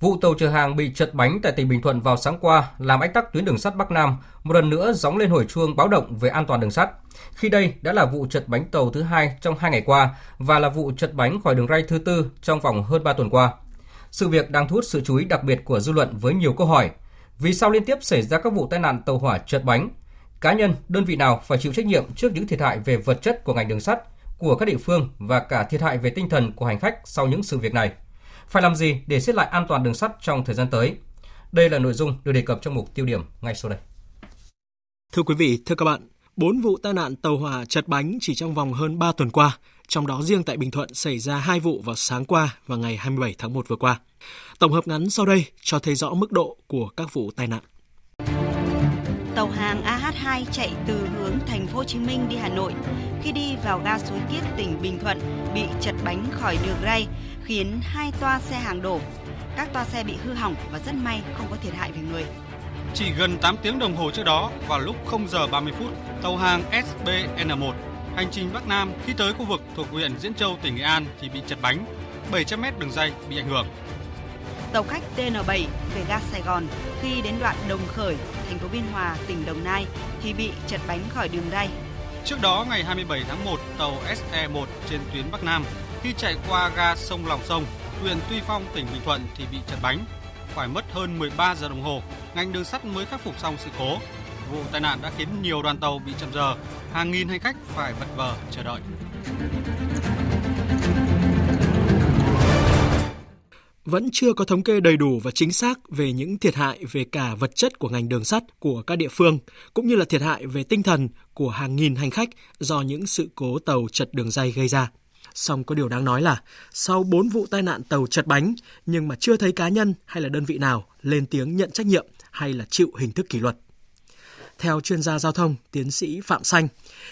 vụ tàu chở hàng bị chật bánh tại tỉnh Bình Thuận vào sáng qua làm ách tắc tuyến đường sắt Bắc Nam, một lần nữa gióng lên hồi chuông báo động về an toàn đường sắt. Khi đây đã là vụ chật bánh tàu thứ hai trong hai ngày qua và là vụ chật bánh khỏi đường ray thứ tư trong vòng hơn 3 tuần qua. Sự việc đang thu hút sự chú ý đặc biệt của dư luận với nhiều câu hỏi. Vì sao liên tiếp xảy ra các vụ tai nạn tàu hỏa chật bánh? Cá nhân, đơn vị nào phải chịu trách nhiệm trước những thiệt hại về vật chất của ngành đường sắt, của các địa phương và cả thiệt hại về tinh thần của hành khách sau những sự việc này? Phải làm gì để xếp lại an toàn đường sắt trong thời gian tới? Đây là nội dung được đề cập trong mục tiêu điểm ngay sau đây. Thưa quý vị, thưa các bạn, bốn vụ tai nạn tàu hỏa chật bánh chỉ trong vòng hơn 3 tuần qua, trong đó riêng tại Bình Thuận xảy ra hai vụ vào sáng qua và ngày 27 tháng 1 vừa qua. Tổng hợp ngắn sau đây cho thấy rõ mức độ của các vụ tai nạn. Tàu hàng AH2 chạy từ hướng thành phố Hồ Chí Minh đi Hà Nội. Khi đi vào ga Suối Kiết tỉnh Bình Thuận bị chật bánh khỏi đường ray khiến hai toa xe hàng đổ. Các toa xe bị hư hỏng và rất may không có thiệt hại về người. Chỉ gần 8 tiếng đồng hồ trước đó, vào lúc 0 giờ 30 phút, tàu hàng SBN1 hành trình Bắc Nam khi tới khu vực thuộc huyện Diễn Châu, tỉnh Nghệ An thì bị chật bánh, 700 mét đường dây bị ảnh hưởng. Tàu khách TN7 về ga Sài Gòn khi đến đoạn Đồng Khởi, thành phố Biên Hòa, tỉnh Đồng Nai thì bị chật bánh khỏi đường ray. Trước đó, ngày 27 tháng 1, tàu SE1 trên tuyến Bắc Nam khi chạy qua ga sông Lòng Sông, huyện Tuy Phong, tỉnh Bình Thuận thì bị chật bánh. Phải mất hơn 13 giờ đồng hồ, ngành đường sắt mới khắc phục xong sự cố. Vụ tai nạn đã khiến nhiều đoàn tàu bị chậm giờ, hàng nghìn hành khách phải vật vờ chờ đợi. Vẫn chưa có thống kê đầy đủ và chính xác về những thiệt hại về cả vật chất của ngành đường sắt của các địa phương, cũng như là thiệt hại về tinh thần của hàng nghìn hành khách do những sự cố tàu chật đường dây gây ra. Song có điều đáng nói là sau 4 vụ tai nạn tàu chật bánh nhưng mà chưa thấy cá nhân hay là đơn vị nào lên tiếng nhận trách nhiệm hay là chịu hình thức kỷ luật. Theo chuyên gia giao thông, tiến sĩ Phạm Xanh,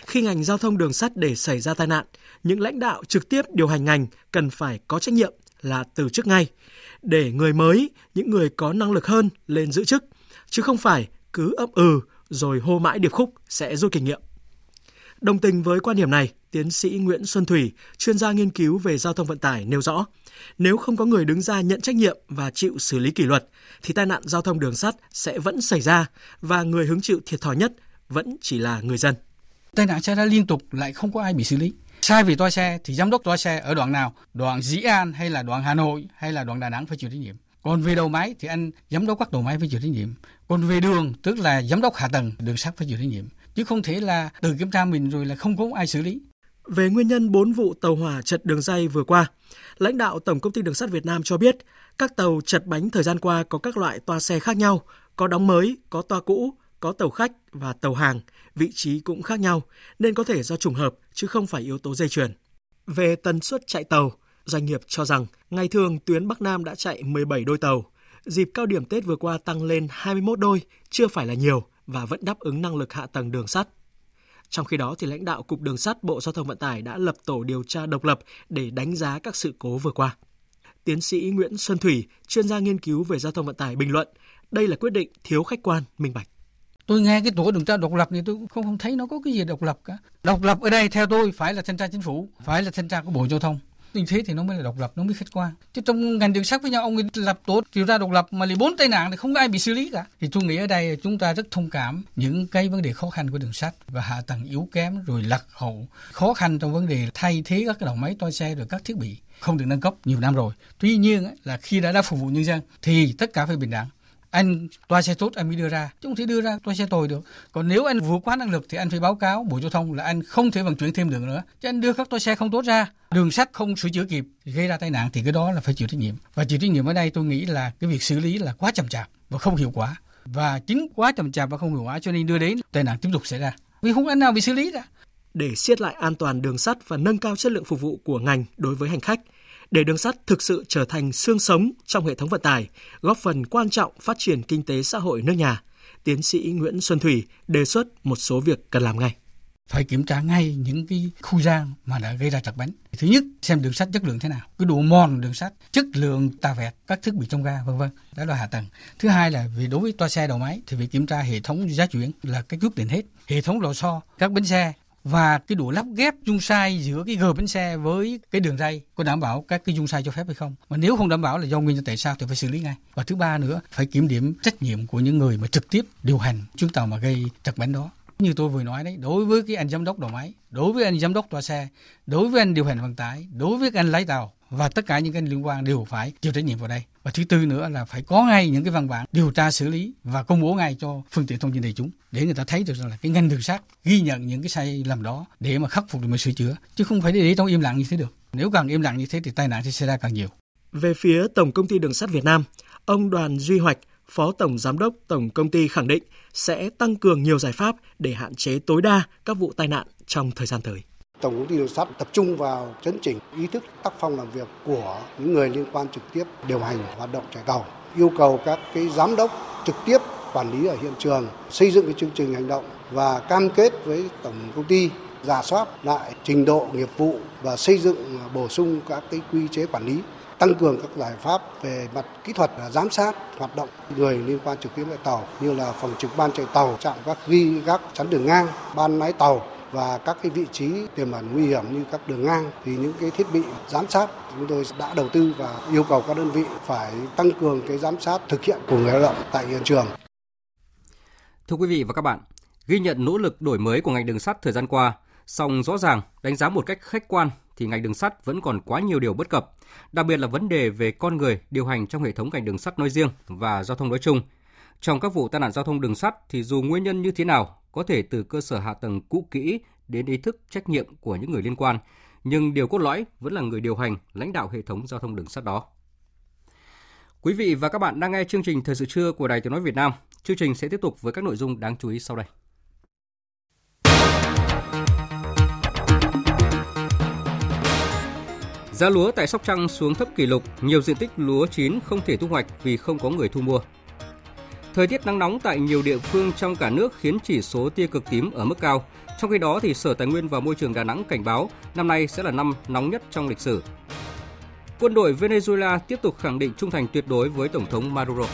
khi ngành giao thông đường sắt để xảy ra tai nạn, những lãnh đạo trực tiếp điều hành ngành cần phải có trách nhiệm là từ chức ngay, để người mới, những người có năng lực hơn lên giữ chức, chứ không phải cứ ấp ừ rồi hô mãi điệp khúc sẽ rút kinh nghiệm. Đồng tình với quan điểm này, tiến sĩ Nguyễn Xuân Thủy, chuyên gia nghiên cứu về giao thông vận tải nêu rõ, nếu không có người đứng ra nhận trách nhiệm và chịu xử lý kỷ luật, thì tai nạn giao thông đường sắt sẽ vẫn xảy ra và người hứng chịu thiệt thòi nhất vẫn chỉ là người dân. Tai nạn xảy ra liên tục lại không có ai bị xử lý. Sai vì toa xe thì giám đốc toa xe ở đoạn nào, đoạn Dĩ An hay là đoạn Hà Nội hay là đoạn Đà Nẵng phải chịu trách nhiệm. Còn về đầu máy thì anh giám đốc các đầu máy phải chịu trách nhiệm. Còn về đường tức là giám đốc hạ tầng đường sắt phải chịu trách nhiệm. Chứ không thể là tự kiểm tra mình rồi là không có ai xử lý. Về nguyên nhân 4 vụ tàu hỏa chật đường dây vừa qua, lãnh đạo Tổng công ty Đường sắt Việt Nam cho biết, các tàu chật bánh thời gian qua có các loại toa xe khác nhau, có đóng mới, có toa cũ, có tàu khách và tàu hàng, vị trí cũng khác nhau nên có thể do trùng hợp chứ không phải yếu tố dây chuyền. Về tần suất chạy tàu, doanh nghiệp cho rằng ngày thường tuyến Bắc Nam đã chạy 17 đôi tàu, dịp cao điểm Tết vừa qua tăng lên 21 đôi, chưa phải là nhiều và vẫn đáp ứng năng lực hạ tầng đường sắt. Trong khi đó, thì lãnh đạo Cục Đường sắt Bộ Giao thông Vận tải đã lập tổ điều tra độc lập để đánh giá các sự cố vừa qua. Tiến sĩ Nguyễn Xuân Thủy, chuyên gia nghiên cứu về giao thông vận tải bình luận, đây là quyết định thiếu khách quan, minh bạch. Tôi nghe cái tổ điều tra độc lập thì tôi không, không thấy nó có cái gì độc lập cả. Độc lập ở đây theo tôi phải là thanh tra chính phủ, phải là thanh tra của Bộ Giao thông như thế thì nó mới là độc lập, nó mới khách quan. Chứ trong ngành đường sắt với nhau, ông lập tổ điều tra độc lập mà lại bốn tai nạn thì không có ai bị xử lý cả. Thì tôi nghĩ ở đây chúng ta rất thông cảm những cái vấn đề khó khăn của đường sắt và hạ tầng yếu kém, rồi lạc hậu. Khó khăn trong vấn đề thay thế các cái đầu máy, toa xe, rồi các thiết bị không được nâng cấp nhiều năm rồi. Tuy nhiên là khi đã đã phục vụ nhân dân thì tất cả phải bình đẳng anh toa xe tốt anh mới đưa ra. Chứ không thể đưa ra, toa xe tồi được. Còn nếu anh vượt quá năng lực thì anh phải báo cáo bộ giao thông là anh không thể vận chuyển thêm được nữa. Chứ anh đưa các toa xe không tốt ra, đường sắt không sửa chữa kịp, gây ra tai nạn thì cái đó là phải chịu trách nhiệm. Và chịu trách nhiệm ở đây tôi nghĩ là cái việc xử lý là quá chậm chạp và không hiệu quả. Và chính quá chậm chạp và không hiệu quả cho nên đưa đến tai nạn tiếp tục xảy ra. Vì không anh nào bị xử lý ra để siết lại an toàn đường sắt và nâng cao chất lượng phục vụ của ngành đối với hành khách để đường sắt thực sự trở thành xương sống trong hệ thống vận tải, góp phần quan trọng phát triển kinh tế xã hội nước nhà. Tiến sĩ Nguyễn Xuân Thủy đề xuất một số việc cần làm ngay phải kiểm tra ngay những cái khu gian mà đã gây ra trật bánh. Thứ nhất, xem đường sắt chất lượng thế nào, cái độ mòn đường sắt, chất lượng tà vẹt, các thiết bị trong ga vân vân. Đó là hạ tầng. Thứ hai là về đối với toa xe đầu máy thì phải kiểm tra hệ thống giá chuyển là cái quyết định hết. Hệ thống lò xo, các bến xe và cái độ lắp ghép dung sai giữa cái gờ bánh xe với cái đường ray có đảm bảo các cái dung sai cho phép hay không? Mà nếu không đảm bảo là do nguyên nhân tại sao thì phải xử lý ngay. Và thứ ba nữa, phải kiểm điểm trách nhiệm của những người mà trực tiếp điều hành chuyến tàu mà gây trật bánh đó. Như tôi vừa nói đấy, đối với cái anh giám đốc đầu máy, đối với anh giám đốc toa xe, đối với anh điều hành vận tải, đối với anh lái tàu và tất cả những cái liên quan đều phải chịu trách nhiệm vào đây. Và thứ tư nữa là phải có ngay những cái văn bản điều tra xử lý và công bố ngay cho phương tiện thông tin đại chúng để người ta thấy được rằng là cái ngành đường sắt ghi nhận những cái sai lầm đó để mà khắc phục được mà sửa chữa chứ không phải để, để trong im lặng như thế được. Nếu càng im lặng như thế thì tai nạn sẽ xảy ra càng nhiều. Về phía tổng công ty đường sắt Việt Nam ông Đoàn Duy Hoạch Phó Tổng Giám đốc Tổng Công ty khẳng định sẽ tăng cường nhiều giải pháp để hạn chế tối đa các vụ tai nạn trong thời gian tới. Tổng công ty đường sắt tập trung vào chấn chỉnh ý thức tác phong làm việc của những người liên quan trực tiếp điều hành hoạt động chạy tàu, yêu cầu các cái giám đốc trực tiếp quản lý ở hiện trường xây dựng cái chương trình hành động và cam kết với tổng công ty giả soát lại trình độ nghiệp vụ và xây dựng bổ sung các cái quy chế quản lý tăng cường các giải pháp về mặt kỹ thuật giám sát hoạt động người liên quan trực tiếp với tàu như là phòng trực ban chạy tàu, trạm các ghi gác chắn đường ngang, ban lái tàu và các cái vị trí tiềm ẩn nguy hiểm như các đường ngang thì những cái thiết bị giám sát chúng tôi đã đầu tư và yêu cầu các đơn vị phải tăng cường cái giám sát thực hiện của người lao động tại hiện trường. Thưa quý vị và các bạn, Ghi nhận nỗ lực đổi mới của ngành đường sắt thời gian qua, song rõ ràng đánh giá một cách khách quan thì ngành đường sắt vẫn còn quá nhiều điều bất cập, đặc biệt là vấn đề về con người điều hành trong hệ thống ngành đường sắt nói riêng và giao thông nói chung. Trong các vụ tai nạn giao thông đường sắt thì dù nguyên nhân như thế nào, có thể từ cơ sở hạ tầng cũ kỹ đến ý thức trách nhiệm của những người liên quan, nhưng điều cốt lõi vẫn là người điều hành, lãnh đạo hệ thống giao thông đường sắt đó. Quý vị và các bạn đang nghe chương trình Thời sự trưa của Đài Tiếng nói Việt Nam. Chương trình sẽ tiếp tục với các nội dung đáng chú ý sau đây. Giá lúa tại Sóc Trăng xuống thấp kỷ lục, nhiều diện tích lúa chín không thể thu hoạch vì không có người thu mua. Thời tiết nắng nóng tại nhiều địa phương trong cả nước khiến chỉ số tia cực tím ở mức cao. Trong khi đó thì Sở Tài nguyên và Môi trường Đà Nẵng cảnh báo năm nay sẽ là năm nóng nhất trong lịch sử. Quân đội Venezuela tiếp tục khẳng định trung thành tuyệt đối với Tổng thống Maduro.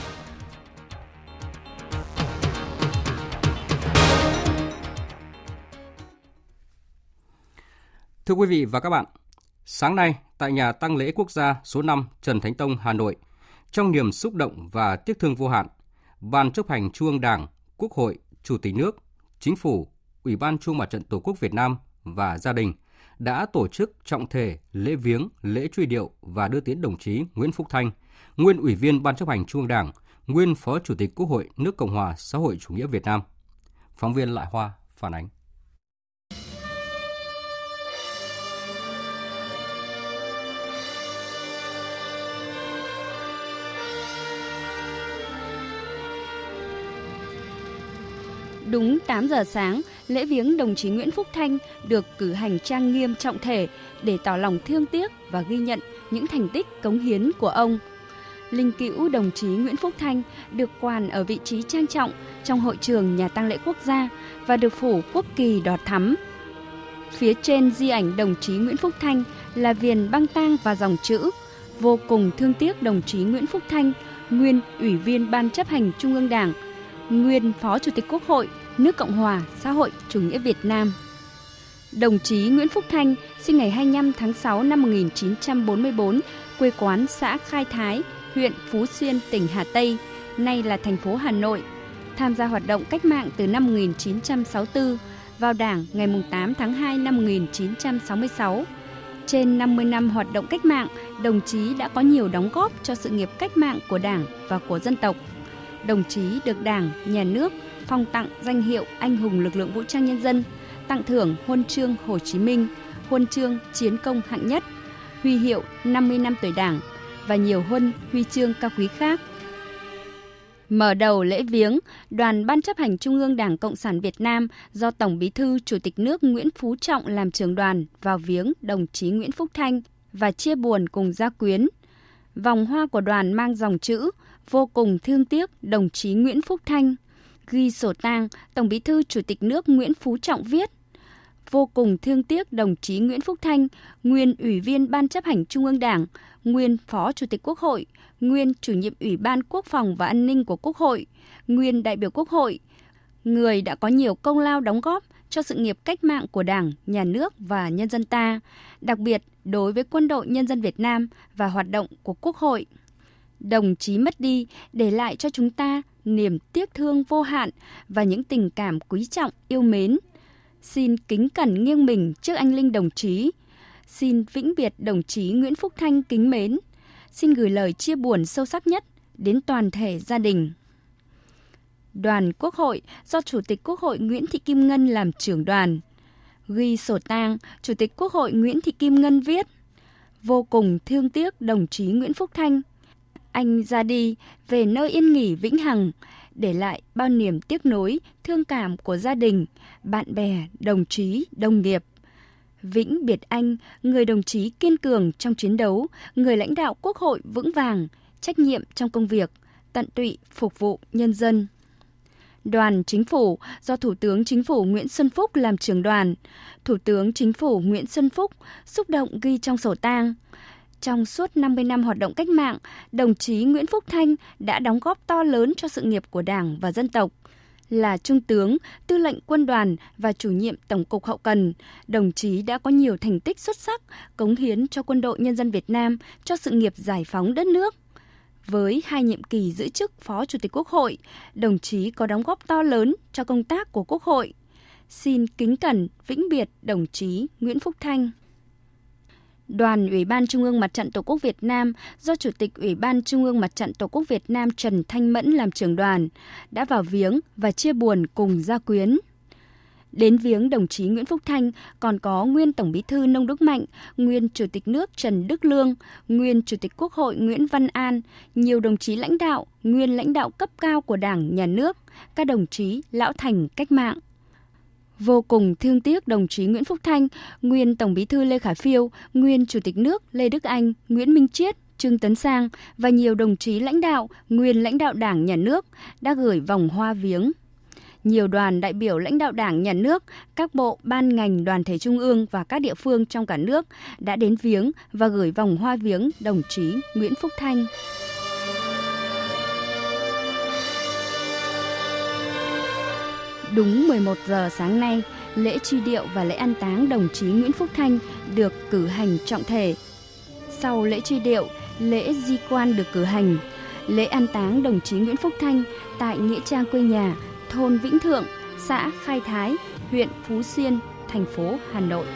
Thưa quý vị và các bạn, sáng nay tại nhà tăng lễ quốc gia số 5 Trần Thánh Tông, Hà Nội, trong niềm xúc động và tiếc thương vô hạn, Ban chấp hành Trung ương Đảng, Quốc hội, Chủ tịch nước, Chính phủ, Ủy ban Trung mặt trận Tổ quốc Việt Nam và gia đình đã tổ chức trọng thể lễ viếng, lễ truy điệu và đưa tiễn đồng chí Nguyễn Phúc Thanh, nguyên Ủy viên Ban chấp hành Trung ương Đảng, nguyên Phó Chủ tịch Quốc hội nước Cộng hòa xã hội chủ nghĩa Việt Nam. Phóng viên Lại Hoa phản ánh. Đúng 8 giờ sáng, lễ viếng đồng chí Nguyễn Phúc Thanh được cử hành trang nghiêm trọng thể để tỏ lòng thương tiếc và ghi nhận những thành tích cống hiến của ông. Linh cữu đồng chí Nguyễn Phúc Thanh được quàn ở vị trí trang trọng trong hội trường nhà tang lễ quốc gia và được phủ quốc kỳ đỏ thắm. Phía trên di ảnh đồng chí Nguyễn Phúc Thanh là viền băng tang và dòng chữ vô cùng thương tiếc đồng chí Nguyễn Phúc Thanh, nguyên Ủy viên Ban chấp hành Trung ương Đảng, nguyên Phó Chủ tịch Quốc hội nước Cộng hòa xã hội chủ nghĩa Việt Nam. Đồng chí Nguyễn Phúc Thanh sinh ngày 25 tháng 6 năm 1944, quê quán xã Khai Thái, huyện Phú Xuyên, tỉnh Hà Tây, nay là thành phố Hà Nội. Tham gia hoạt động cách mạng từ năm 1964, vào Đảng ngày 8 tháng 2 năm 1966. Trên 50 năm hoạt động cách mạng, đồng chí đã có nhiều đóng góp cho sự nghiệp cách mạng của Đảng và của dân tộc. Đồng chí được Đảng, Nhà nước phong tặng danh hiệu Anh hùng lực lượng vũ trang nhân dân, tặng thưởng huân chương Hồ Chí Minh, huân chương chiến công hạng nhất, huy hiệu 50 năm tuổi Đảng và nhiều huân huy chương cao quý khác. Mở đầu lễ viếng, đoàn Ban chấp hành Trung ương Đảng Cộng sản Việt Nam do Tổng Bí thư Chủ tịch nước Nguyễn Phú Trọng làm trưởng đoàn vào viếng đồng chí Nguyễn Phúc Thanh và chia buồn cùng gia quyến. Vòng hoa của đoàn mang dòng chữ vô cùng thương tiếc đồng chí Nguyễn Phúc Thanh ghi sổ tang, Tổng Bí thư Chủ tịch nước Nguyễn Phú Trọng viết: Vô cùng thương tiếc đồng chí Nguyễn Phúc Thanh, nguyên Ủy viên Ban chấp hành Trung ương Đảng, nguyên Phó Chủ tịch Quốc hội, nguyên Chủ nhiệm Ủy ban Quốc phòng và An ninh của Quốc hội, nguyên đại biểu Quốc hội, người đã có nhiều công lao đóng góp cho sự nghiệp cách mạng của Đảng, Nhà nước và nhân dân ta, đặc biệt đối với quân đội nhân dân Việt Nam và hoạt động của Quốc hội. Đồng chí mất đi để lại cho chúng ta niềm tiếc thương vô hạn và những tình cảm quý trọng yêu mến. Xin kính cẩn nghiêng mình trước anh linh đồng chí. Xin vĩnh biệt đồng chí Nguyễn Phúc Thanh kính mến. Xin gửi lời chia buồn sâu sắc nhất đến toàn thể gia đình. Đoàn Quốc hội do Chủ tịch Quốc hội Nguyễn Thị Kim Ngân làm trưởng đoàn. Ghi sổ tang, Chủ tịch Quốc hội Nguyễn Thị Kim Ngân viết Vô cùng thương tiếc đồng chí Nguyễn Phúc Thanh – anh ra đi về nơi yên nghỉ vĩnh hằng, để lại bao niềm tiếc nối, thương cảm của gia đình, bạn bè, đồng chí, đồng nghiệp. Vĩnh biệt anh, người đồng chí kiên cường trong chiến đấu, người lãnh đạo quốc hội vững vàng, trách nhiệm trong công việc, tận tụy phục vụ nhân dân. Đoàn Chính phủ do Thủ tướng Chính phủ Nguyễn Xuân Phúc làm trưởng đoàn. Thủ tướng Chính phủ Nguyễn Xuân Phúc xúc động ghi trong sổ tang trong suốt 50 năm hoạt động cách mạng, đồng chí Nguyễn Phúc Thanh đã đóng góp to lớn cho sự nghiệp của Đảng và dân tộc. Là Trung tướng, Tư lệnh Quân đoàn và chủ nhiệm Tổng cục Hậu cần, đồng chí đã có nhiều thành tích xuất sắc, cống hiến cho quân đội nhân dân Việt Nam, cho sự nghiệp giải phóng đất nước. Với hai nhiệm kỳ giữ chức Phó Chủ tịch Quốc hội, đồng chí có đóng góp to lớn cho công tác của Quốc hội. Xin kính cẩn vĩnh biệt đồng chí Nguyễn Phúc Thanh. Đoàn Ủy ban Trung ương Mặt trận Tổ quốc Việt Nam do Chủ tịch Ủy ban Trung ương Mặt trận Tổ quốc Việt Nam Trần Thanh Mẫn làm trưởng đoàn đã vào viếng và chia buồn cùng gia quyến. Đến viếng đồng chí Nguyễn Phúc Thanh còn có nguyên Tổng Bí thư Nông Đức Mạnh, nguyên Chủ tịch nước Trần Đức Lương, nguyên Chủ tịch Quốc hội Nguyễn Văn An, nhiều đồng chí lãnh đạo, nguyên lãnh đạo cấp cao của Đảng, Nhà nước, các đồng chí lão thành cách mạng. Vô cùng thương tiếc đồng chí Nguyễn Phúc Thanh, nguyên Tổng Bí thư Lê Khả Phiêu, nguyên Chủ tịch nước Lê Đức Anh, Nguyễn Minh Chiết, Trương Tấn Sang và nhiều đồng chí lãnh đạo, nguyên lãnh đạo Đảng, Nhà nước đã gửi vòng hoa viếng nhiều đoàn đại biểu lãnh đạo Đảng, Nhà nước, các bộ, ban ngành, đoàn thể trung ương và các địa phương trong cả nước đã đến viếng và gửi vòng hoa viếng đồng chí Nguyễn Phúc Thanh. Đúng 11 giờ sáng nay, lễ truy điệu và lễ an táng đồng chí Nguyễn Phúc Thanh được cử hành trọng thể. Sau lễ truy điệu, lễ di quan được cử hành. Lễ an táng đồng chí Nguyễn Phúc Thanh tại nghĩa trang quê nhà thôn Vĩnh Thượng, xã Khai Thái, huyện Phú Xuyên, thành phố Hà Nội.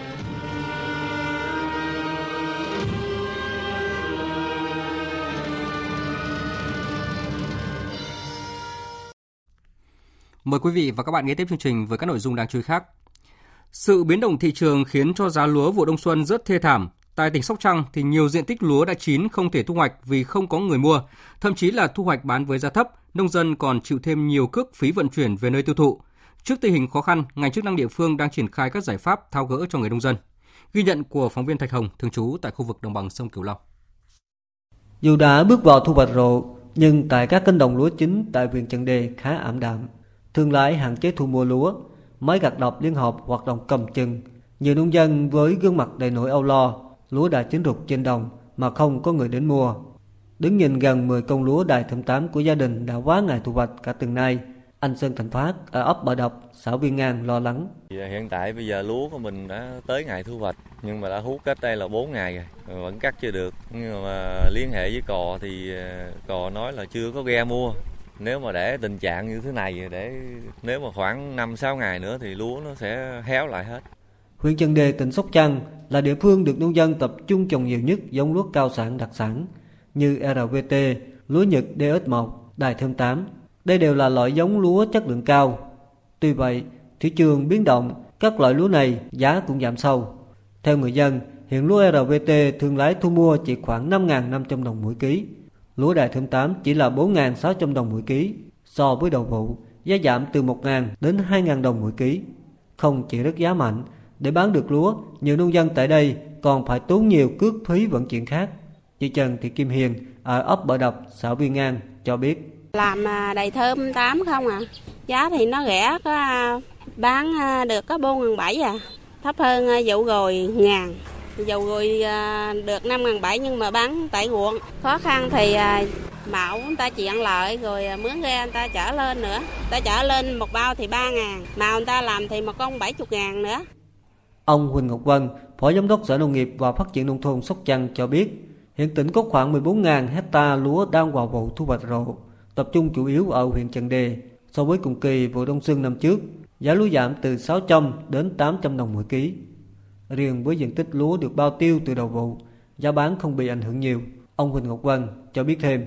Mời quý vị và các bạn nghe tiếp chương trình với các nội dung đáng chú ý khác. Sự biến động thị trường khiến cho giá lúa vụ đông xuân rất thê thảm. Tại tỉnh Sóc Trăng thì nhiều diện tích lúa đã chín không thể thu hoạch vì không có người mua, thậm chí là thu hoạch bán với giá thấp, nông dân còn chịu thêm nhiều cước phí vận chuyển về nơi tiêu thụ. Trước tình hình khó khăn, ngành chức năng địa phương đang triển khai các giải pháp thao gỡ cho người nông dân. Ghi nhận của phóng viên Thạch Hồng, thường trú tại khu vực đồng bằng sông Cửu Long. Dù đã bước vào thu hoạch rộ, nhưng tại các cánh đồng lúa chính tại huyện Trần Đề khá ảm đạm. Thương lái hạn chế thu mua lúa, máy gặt đập liên hợp hoạt động cầm chừng. Nhiều nông dân với gương mặt đầy nỗi âu lo, lúa đã chín rục trên đồng mà không có người đến mua. Đứng nhìn gần 10 công lúa đài thơm tám của gia đình đã quá ngày thu hoạch cả từng nay, anh Sơn Thành Phát ở ấp Bờ Độc, xã Viên Ngang lo lắng. Dạ, hiện tại bây giờ lúa của mình đã tới ngày thu hoạch nhưng mà đã hút cách đây là 4 ngày rồi, vẫn cắt chưa được. Nhưng mà liên hệ với cò thì ờ, cò nói là chưa có ghe mua. Nếu mà để tình trạng như thế này để nếu mà khoảng 5 6 ngày nữa thì lúa nó sẽ héo lại hết. Huyện Trần Đề, tỉnh Sóc Trăng là địa phương được nông dân tập trung trồng nhiều nhất giống lúa cao sản đặc sản như RVT, lúa Nhật DS1, Đài Thơm 8. Đây đều là loại giống lúa chất lượng cao. Tuy vậy, thị trường biến động, các loại lúa này giá cũng giảm sâu. Theo người dân, hiện lúa RVT thương lái thu mua chỉ khoảng 5.500 đồng mỗi ký. Lúa đại Thơm 8 chỉ là 4.600 đồng mỗi ký. So với đầu vụ, giá giảm từ 1.000 đến 2.000 đồng mỗi ký. Không chỉ rất giá mạnh, để bán được lúa, nhiều nông dân tại đây còn phải tốn nhiều cước phí vận chuyển khác. Chị Trần Thị Kim Hiền ở ấp Bờ Đập, xã Viên an cho biết. Làm à, đầy thơm 8 không à. Giá thì nó rẻ, có à, bán à, được có 4.700 à. Thấp hơn vụ rồi ngàn. Dầu rồi à, được 5 ngàn bảy nhưng mà bán tại ruộng. Khó khăn thì à, mẫu người ta chỉ ăn lợi rồi à, mướn ghe người ta chở lên nữa. Ta chở lên một bao thì 3 ngàn. Mà người ta làm thì một con 70 ngàn nữa. Ông Huỳnh Ngọc Vân, Phó Giám đốc Sở Nông nghiệp và Phát triển Nông thôn Sóc Trăng cho biết, hiện tỉnh có khoảng 14.000 hecta lúa đang vào vụ thu hoạch rộ, tập trung chủ yếu ở huyện Trần Đề. So với cùng kỳ vụ đông xuân năm trước, giá lúa giảm từ 600 đến 800 đồng mỗi ký. Riêng với diện tích lúa được bao tiêu từ đầu vụ, giá bán không bị ảnh hưởng nhiều. Ông Huỳnh Ngọc Vân cho biết thêm.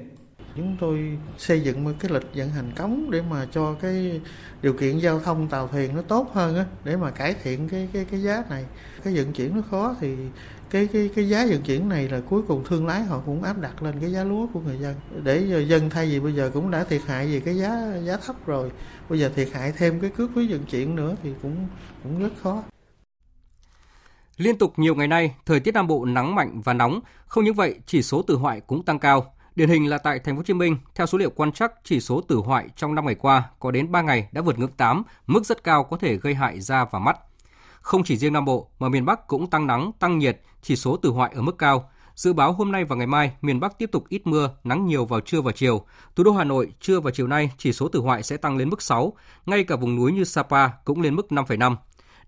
Chúng tôi xây dựng một cái lịch vận hành cống để mà cho cái điều kiện giao thông tàu thuyền nó tốt hơn á để mà cải thiện cái cái cái giá này. Cái vận chuyển nó khó thì cái cái cái giá vận chuyển này là cuối cùng thương lái họ cũng áp đặt lên cái giá lúa của người dân để giờ dân thay vì bây giờ cũng đã thiệt hại vì cái giá giá thấp rồi bây giờ thiệt hại thêm cái cước phí vận chuyển nữa thì cũng cũng rất khó Liên tục nhiều ngày nay, thời tiết Nam Bộ nắng mạnh và nóng, không những vậy, chỉ số tử hoại cũng tăng cao. Điển hình là tại thành phố Hồ Chí Minh, theo số liệu quan trắc, chỉ số tử hoại trong 5 ngày qua có đến 3 ngày đã vượt ngưỡng 8, mức rất cao có thể gây hại da và mắt. Không chỉ riêng Nam Bộ mà miền Bắc cũng tăng nắng, tăng nhiệt, chỉ số tử hoại ở mức cao. Dự báo hôm nay và ngày mai, miền Bắc tiếp tục ít mưa, nắng nhiều vào trưa và chiều. Thủ đô Hà Nội, trưa và chiều nay, chỉ số tử hoại sẽ tăng lên mức 6. Ngay cả vùng núi như Sapa cũng lên mức 5,5.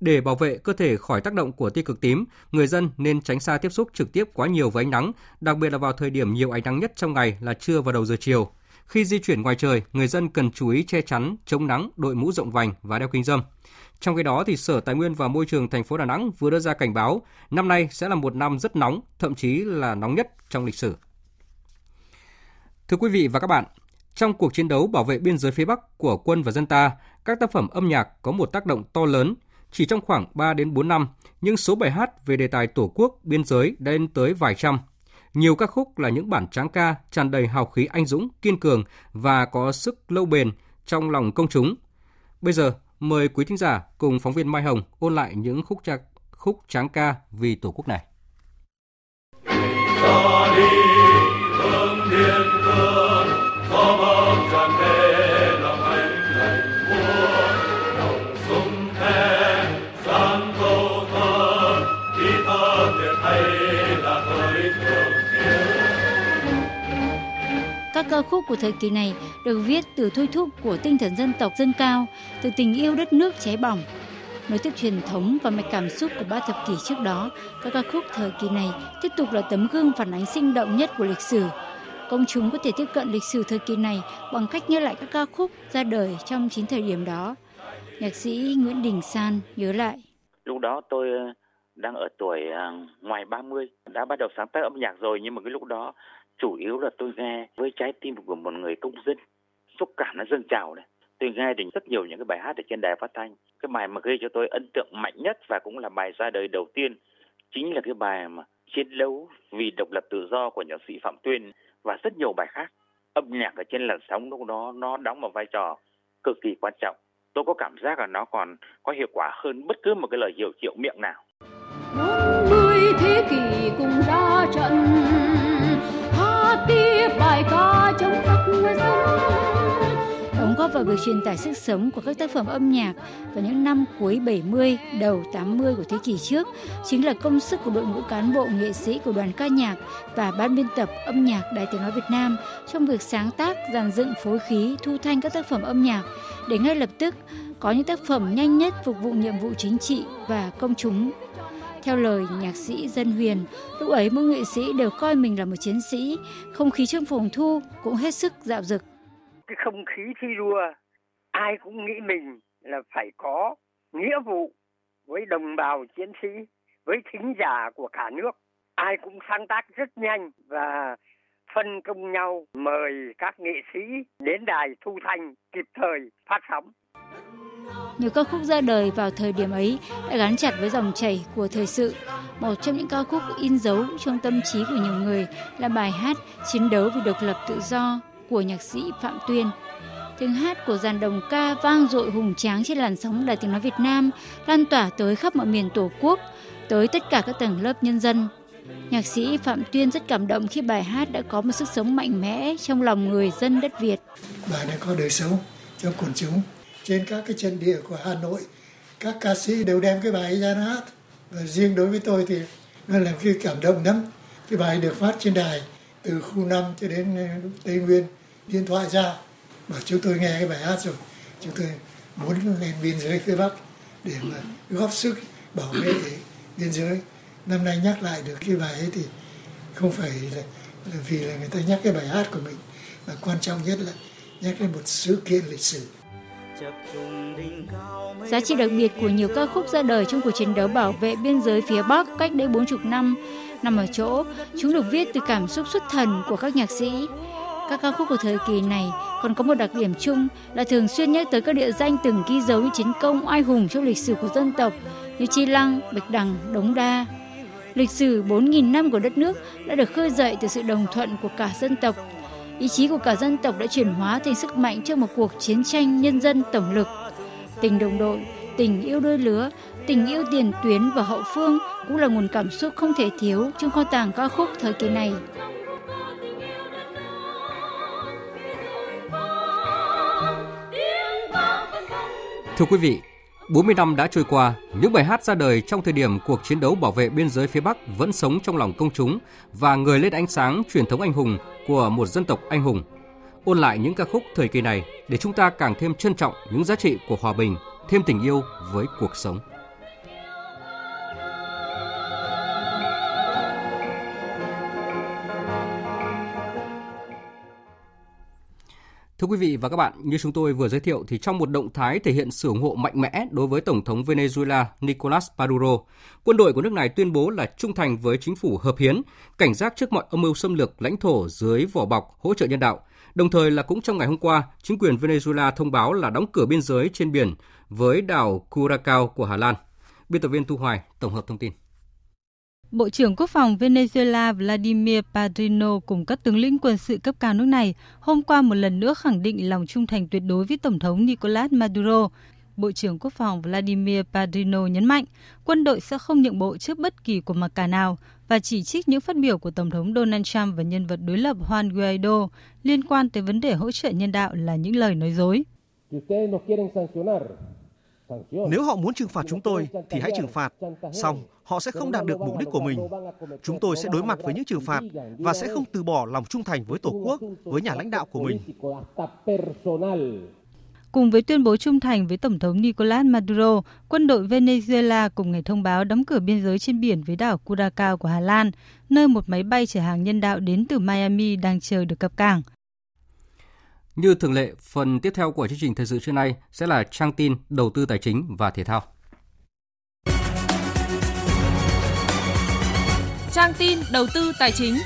Để bảo vệ cơ thể khỏi tác động của tia cực tím, người dân nên tránh xa tiếp xúc trực tiếp quá nhiều với ánh nắng, đặc biệt là vào thời điểm nhiều ánh nắng nhất trong ngày là trưa và đầu giờ chiều. Khi di chuyển ngoài trời, người dân cần chú ý che chắn, chống nắng, đội mũ rộng vành và đeo kính râm. Trong khi đó, thì Sở Tài nguyên và Môi trường thành phố Đà Nẵng vừa đưa ra cảnh báo năm nay sẽ là một năm rất nóng, thậm chí là nóng nhất trong lịch sử. Thưa quý vị và các bạn, trong cuộc chiến đấu bảo vệ biên giới phía Bắc của quân và dân ta, các tác phẩm âm nhạc có một tác động to lớn. Chỉ trong khoảng 3 đến 4 năm, nhưng số bài hát về đề tài Tổ quốc, biên giới đã lên tới vài trăm. Nhiều ca khúc là những bản tráng ca tràn đầy hào khí anh dũng, kiên cường và có sức lâu bền trong lòng công chúng. Bây giờ, mời quý thính giả cùng phóng viên Mai Hồng ôn lại những khúc trạc, khúc tráng ca vì Tổ quốc này. Ra khúc của thời kỳ này được viết từ thôi thúc của tinh thần dân tộc dân cao, từ tình yêu đất nước cháy bỏng. Nối tiếp truyền thống và mạch cảm xúc của ba thập kỷ trước đó, các ca khúc thời kỳ này tiếp tục là tấm gương phản ánh sinh động nhất của lịch sử. Công chúng có thể tiếp cận lịch sử thời kỳ này bằng cách nhớ lại các ca khúc ra đời trong chính thời điểm đó. Nhạc sĩ Nguyễn Đình San nhớ lại. Lúc đó tôi ờ, đang ở tuổi ờ, ngoài 30, đã bắt đầu sáng tác âm nhạc rồi nhưng mà cái lúc đó chủ yếu là tôi nghe với trái tim của một người công dân. Xúc cảm nó dâng trào này. Tôi nghe được rất nhiều những cái bài hát ở trên đài phát thanh. Cái bài mà gây cho tôi ấn tượng mạnh nhất và cũng là bài ra đời đầu tiên chính là cái bài mà chiến đấu vì độc lập tự do của nhạc sĩ phạm tuyên và rất nhiều bài khác. Âm nhạc ở trên làn sóng lúc đó nó đóng một vai trò cực kỳ quan trọng. Tôi có cảm giác là nó còn có hiệu quả hơn bất cứ một cái lời hiệu triệu miệng nào. 40 thế kỷ cùng ra trận. Vào việc truyền tải sức sống của các tác phẩm âm nhạc vào những năm cuối 70, đầu 80 của thế kỷ trước chính là công sức của đội ngũ cán bộ nghệ sĩ của đoàn ca nhạc và ban biên tập âm nhạc Đài Tiếng Nói Việt Nam trong việc sáng tác, dàn dựng phối khí, thu thanh các tác phẩm âm nhạc để ngay lập tức có những tác phẩm nhanh nhất phục vụ nhiệm vụ chính trị và công chúng theo lời nhạc sĩ Dân Huyền, lúc ấy mỗi nghệ sĩ đều coi mình là một chiến sĩ, không khí trong phòng thu cũng hết sức dạo dực. Cái không khí thi đua, ai cũng nghĩ mình là phải có nghĩa vụ với đồng bào chiến sĩ, với thính giả của cả nước. Ai cũng sáng tác rất nhanh và phân công nhau mời các nghệ sĩ đến đài thu thanh kịp thời phát sóng. Nhiều ca khúc ra đời vào thời điểm ấy đã gắn chặt với dòng chảy của thời sự. Một trong những ca khúc in dấu trong tâm trí của nhiều người là bài hát Chiến đấu vì độc lập tự do của nhạc sĩ Phạm Tuyên. Tiếng hát của dàn đồng ca vang dội hùng tráng trên làn sóng đài tiếng nói Việt Nam, lan tỏa tới khắp mọi miền Tổ quốc, tới tất cả các tầng lớp nhân dân. Nhạc sĩ Phạm Tuyên rất cảm động khi bài hát đã có một sức sống mạnh mẽ trong lòng người dân đất Việt. Bài này có đời sống trong quần chúng trên các cái chân địa của Hà Nội các ca sĩ đều đem cái bài ra hát và riêng đối với tôi thì nó làm cái cảm động lắm cái bài được phát trên đài từ khu 5 cho đến ờ, Tây Nguyên điện thoại ra bảo chúng tôi nghe cái bài hát rồi. Chúng tôi muốn lên biên giới phía Bắc để mà góp sức bảo vệ biên giới. Năm nay nhắc lại được cái bài ấy thì không phải là, là vì là người ta nhắc cái bài hát của mình mà quan trọng nhất là nhắc đến một sự kiện lịch sử. Giá trị đặc biệt của nhiều ca khúc ra đời trong cuộc chiến đấu bảo vệ biên giới phía Bắc cách đây 40 năm nằm ở chỗ. Chúng được viết từ cảm xúc xuất thần của các nhạc sĩ. Các ca khúc của thời kỳ này còn có một đặc điểm chung là thường xuyên nhắc tới các địa danh từng ghi dấu những chiến công oai hùng trong lịch sử của dân tộc như Chi Lăng, Bạch Đằng, Đống Đa. Lịch sử 4.000 năm của đất nước đã được khơi dậy từ sự đồng thuận của cả dân tộc ý chí của cả dân tộc đã chuyển hóa thành sức mạnh trong một cuộc chiến tranh nhân dân tổng lực. Tình đồng đội, tình yêu đôi lứa, tình yêu tiền tuyến và hậu phương cũng là nguồn cảm xúc không thể thiếu trong kho tàng ca khúc thời kỳ này. Thưa quý vị, 40 năm đã trôi qua, những bài hát ra đời trong thời điểm cuộc chiến đấu bảo vệ biên giới phía Bắc vẫn sống trong lòng công chúng và người lên ánh sáng truyền thống anh hùng của một dân tộc anh hùng. Ôn lại những ca khúc thời kỳ này để chúng ta càng thêm trân trọng những giá trị của hòa bình, thêm tình yêu với cuộc sống. Thưa quý vị và các bạn, như chúng tôi vừa giới thiệu thì trong một động thái thể hiện sự ủng hộ mạnh mẽ đối với Tổng thống Venezuela Nicolas Maduro, quân đội của nước này tuyên bố là trung thành với chính phủ hợp hiến, cảnh giác trước mọi âm mưu xâm lược lãnh thổ dưới vỏ bọc hỗ trợ nhân đạo. Đồng thời là cũng trong ngày hôm qua, chính quyền Venezuela thông báo là đóng cửa biên giới trên biển với đảo Curacao của Hà Lan. Biên tập viên Thu Hoài tổng hợp thông tin. Bộ trưởng Quốc phòng Venezuela Vladimir Padrino cùng các tướng lĩnh quân sự cấp cao nước này hôm qua một lần nữa khẳng định lòng trung thành tuyệt đối với Tổng thống Nicolas Maduro. Bộ trưởng Quốc phòng Vladimir Padrino nhấn mạnh quân đội sẽ không nhượng bộ trước bất kỳ cuộc mặc cả nào và chỉ trích những phát biểu của Tổng thống Donald Trump và nhân vật đối lập Juan Guaido liên quan tới vấn đề hỗ trợ nhân đạo là những lời nói dối. Nếu họ muốn trừng phạt chúng tôi thì hãy trừng phạt. Xong, họ sẽ không đạt được mục đích của mình. Chúng tôi sẽ đối mặt với những trừng phạt và sẽ không từ bỏ lòng trung thành với Tổ quốc, với nhà lãnh đạo của mình. Cùng với tuyên bố trung thành với Tổng thống Nicolas Maduro, quân đội Venezuela cùng ngày thông báo đóng cửa biên giới trên biển với đảo Curacao của Hà Lan, nơi một máy bay chở hàng nhân đạo đến từ Miami đang chờ được cập cảng. Như thường lệ, phần tiếp theo của chương trình thời sự trưa nay sẽ là trang tin đầu tư tài chính và thể thao. Trang tin đầu tư tài chính.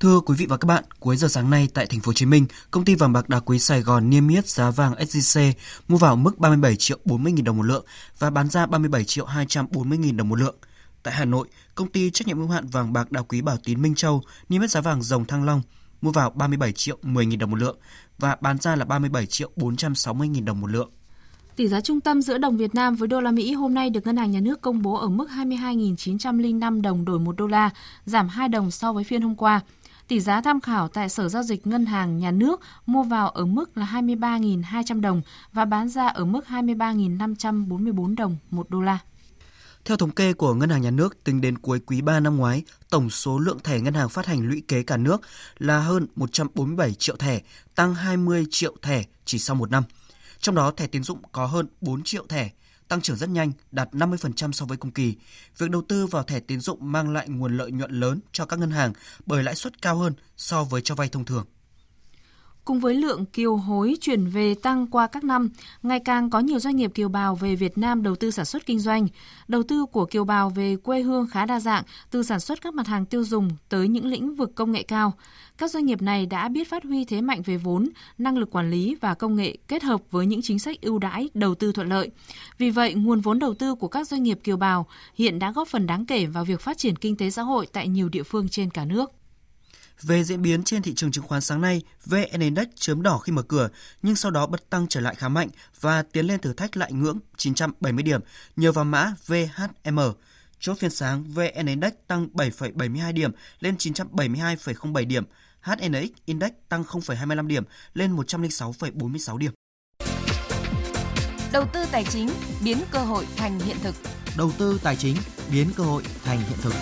Thưa quý vị và các bạn, cuối giờ sáng nay tại thành phố Hồ Chí Minh, công ty vàng bạc đá quý Sài Gòn niêm yết giá vàng SJC mua vào mức 37 triệu 40 000 đồng một lượng và bán ra 37 triệu 240 000 đồng một lượng. Tại Hà Nội, công ty trách nhiệm hữu hạn vàng bạc đá quý Bảo Tín Minh Châu niêm yết giá vàng dòng Thăng Long mua vào 37 triệu 10 000 đồng một lượng và bán ra là 37 triệu 460 000 đồng một lượng. Tỷ giá trung tâm giữa đồng Việt Nam với đô la Mỹ hôm nay được Ngân hàng Nhà nước công bố ở mức 22.905 đồng đổi 1 đô la, giảm 2 đồng so với phiên hôm qua. Tỷ giá tham khảo tại Sở Giao dịch Ngân hàng Nhà nước mua vào ở mức là 23.200 đồng và bán ra ở mức 23.544 đồng 1 đô la. Theo thống kê của Ngân hàng Nhà nước, tính đến cuối quý 3 năm ngoái, tổng số lượng thẻ ngân hàng phát hành lũy kế cả nước là hơn 147 triệu thẻ, tăng 20 triệu thẻ chỉ sau một năm. Trong đó, thẻ tín dụng có hơn 4 triệu thẻ, tăng trưởng rất nhanh, đạt 50% so với cùng kỳ. Việc đầu tư vào thẻ tín dụng mang lại nguồn lợi nhuận lớn cho các ngân hàng bởi lãi suất cao hơn so với cho vay thông thường. Cùng với lượng kiều hối chuyển về tăng qua các năm, ngày càng có nhiều doanh nghiệp kiều bào về Việt Nam đầu tư sản xuất kinh doanh. Đầu tư của kiều bào về quê hương khá đa dạng, từ sản xuất các mặt hàng tiêu dùng tới những lĩnh vực công nghệ cao. Các doanh nghiệp này đã biết phát huy thế mạnh về vốn, năng lực quản lý và công nghệ kết hợp với những chính sách ưu đãi đầu tư thuận lợi. Vì vậy, nguồn vốn đầu tư của các doanh nghiệp kiều bào hiện đã góp phần đáng kể vào việc phát triển kinh tế xã hội tại nhiều địa phương trên cả nước. Về diễn biến trên thị trường chứng khoán sáng nay, VN Index chớm đỏ khi mở cửa, nhưng sau đó bật tăng trở lại khá mạnh và tiến lên thử thách lại ngưỡng 970 điểm nhờ vào mã VHM. Chốt phiên sáng, VN Index tăng 7,72 điểm lên 972,07 điểm, HNX Index tăng 0,25 điểm lên 106,46 điểm. Đầu tư tài chính biến cơ hội thành hiện thực. Đầu tư tài chính biến cơ hội thành hiện thực.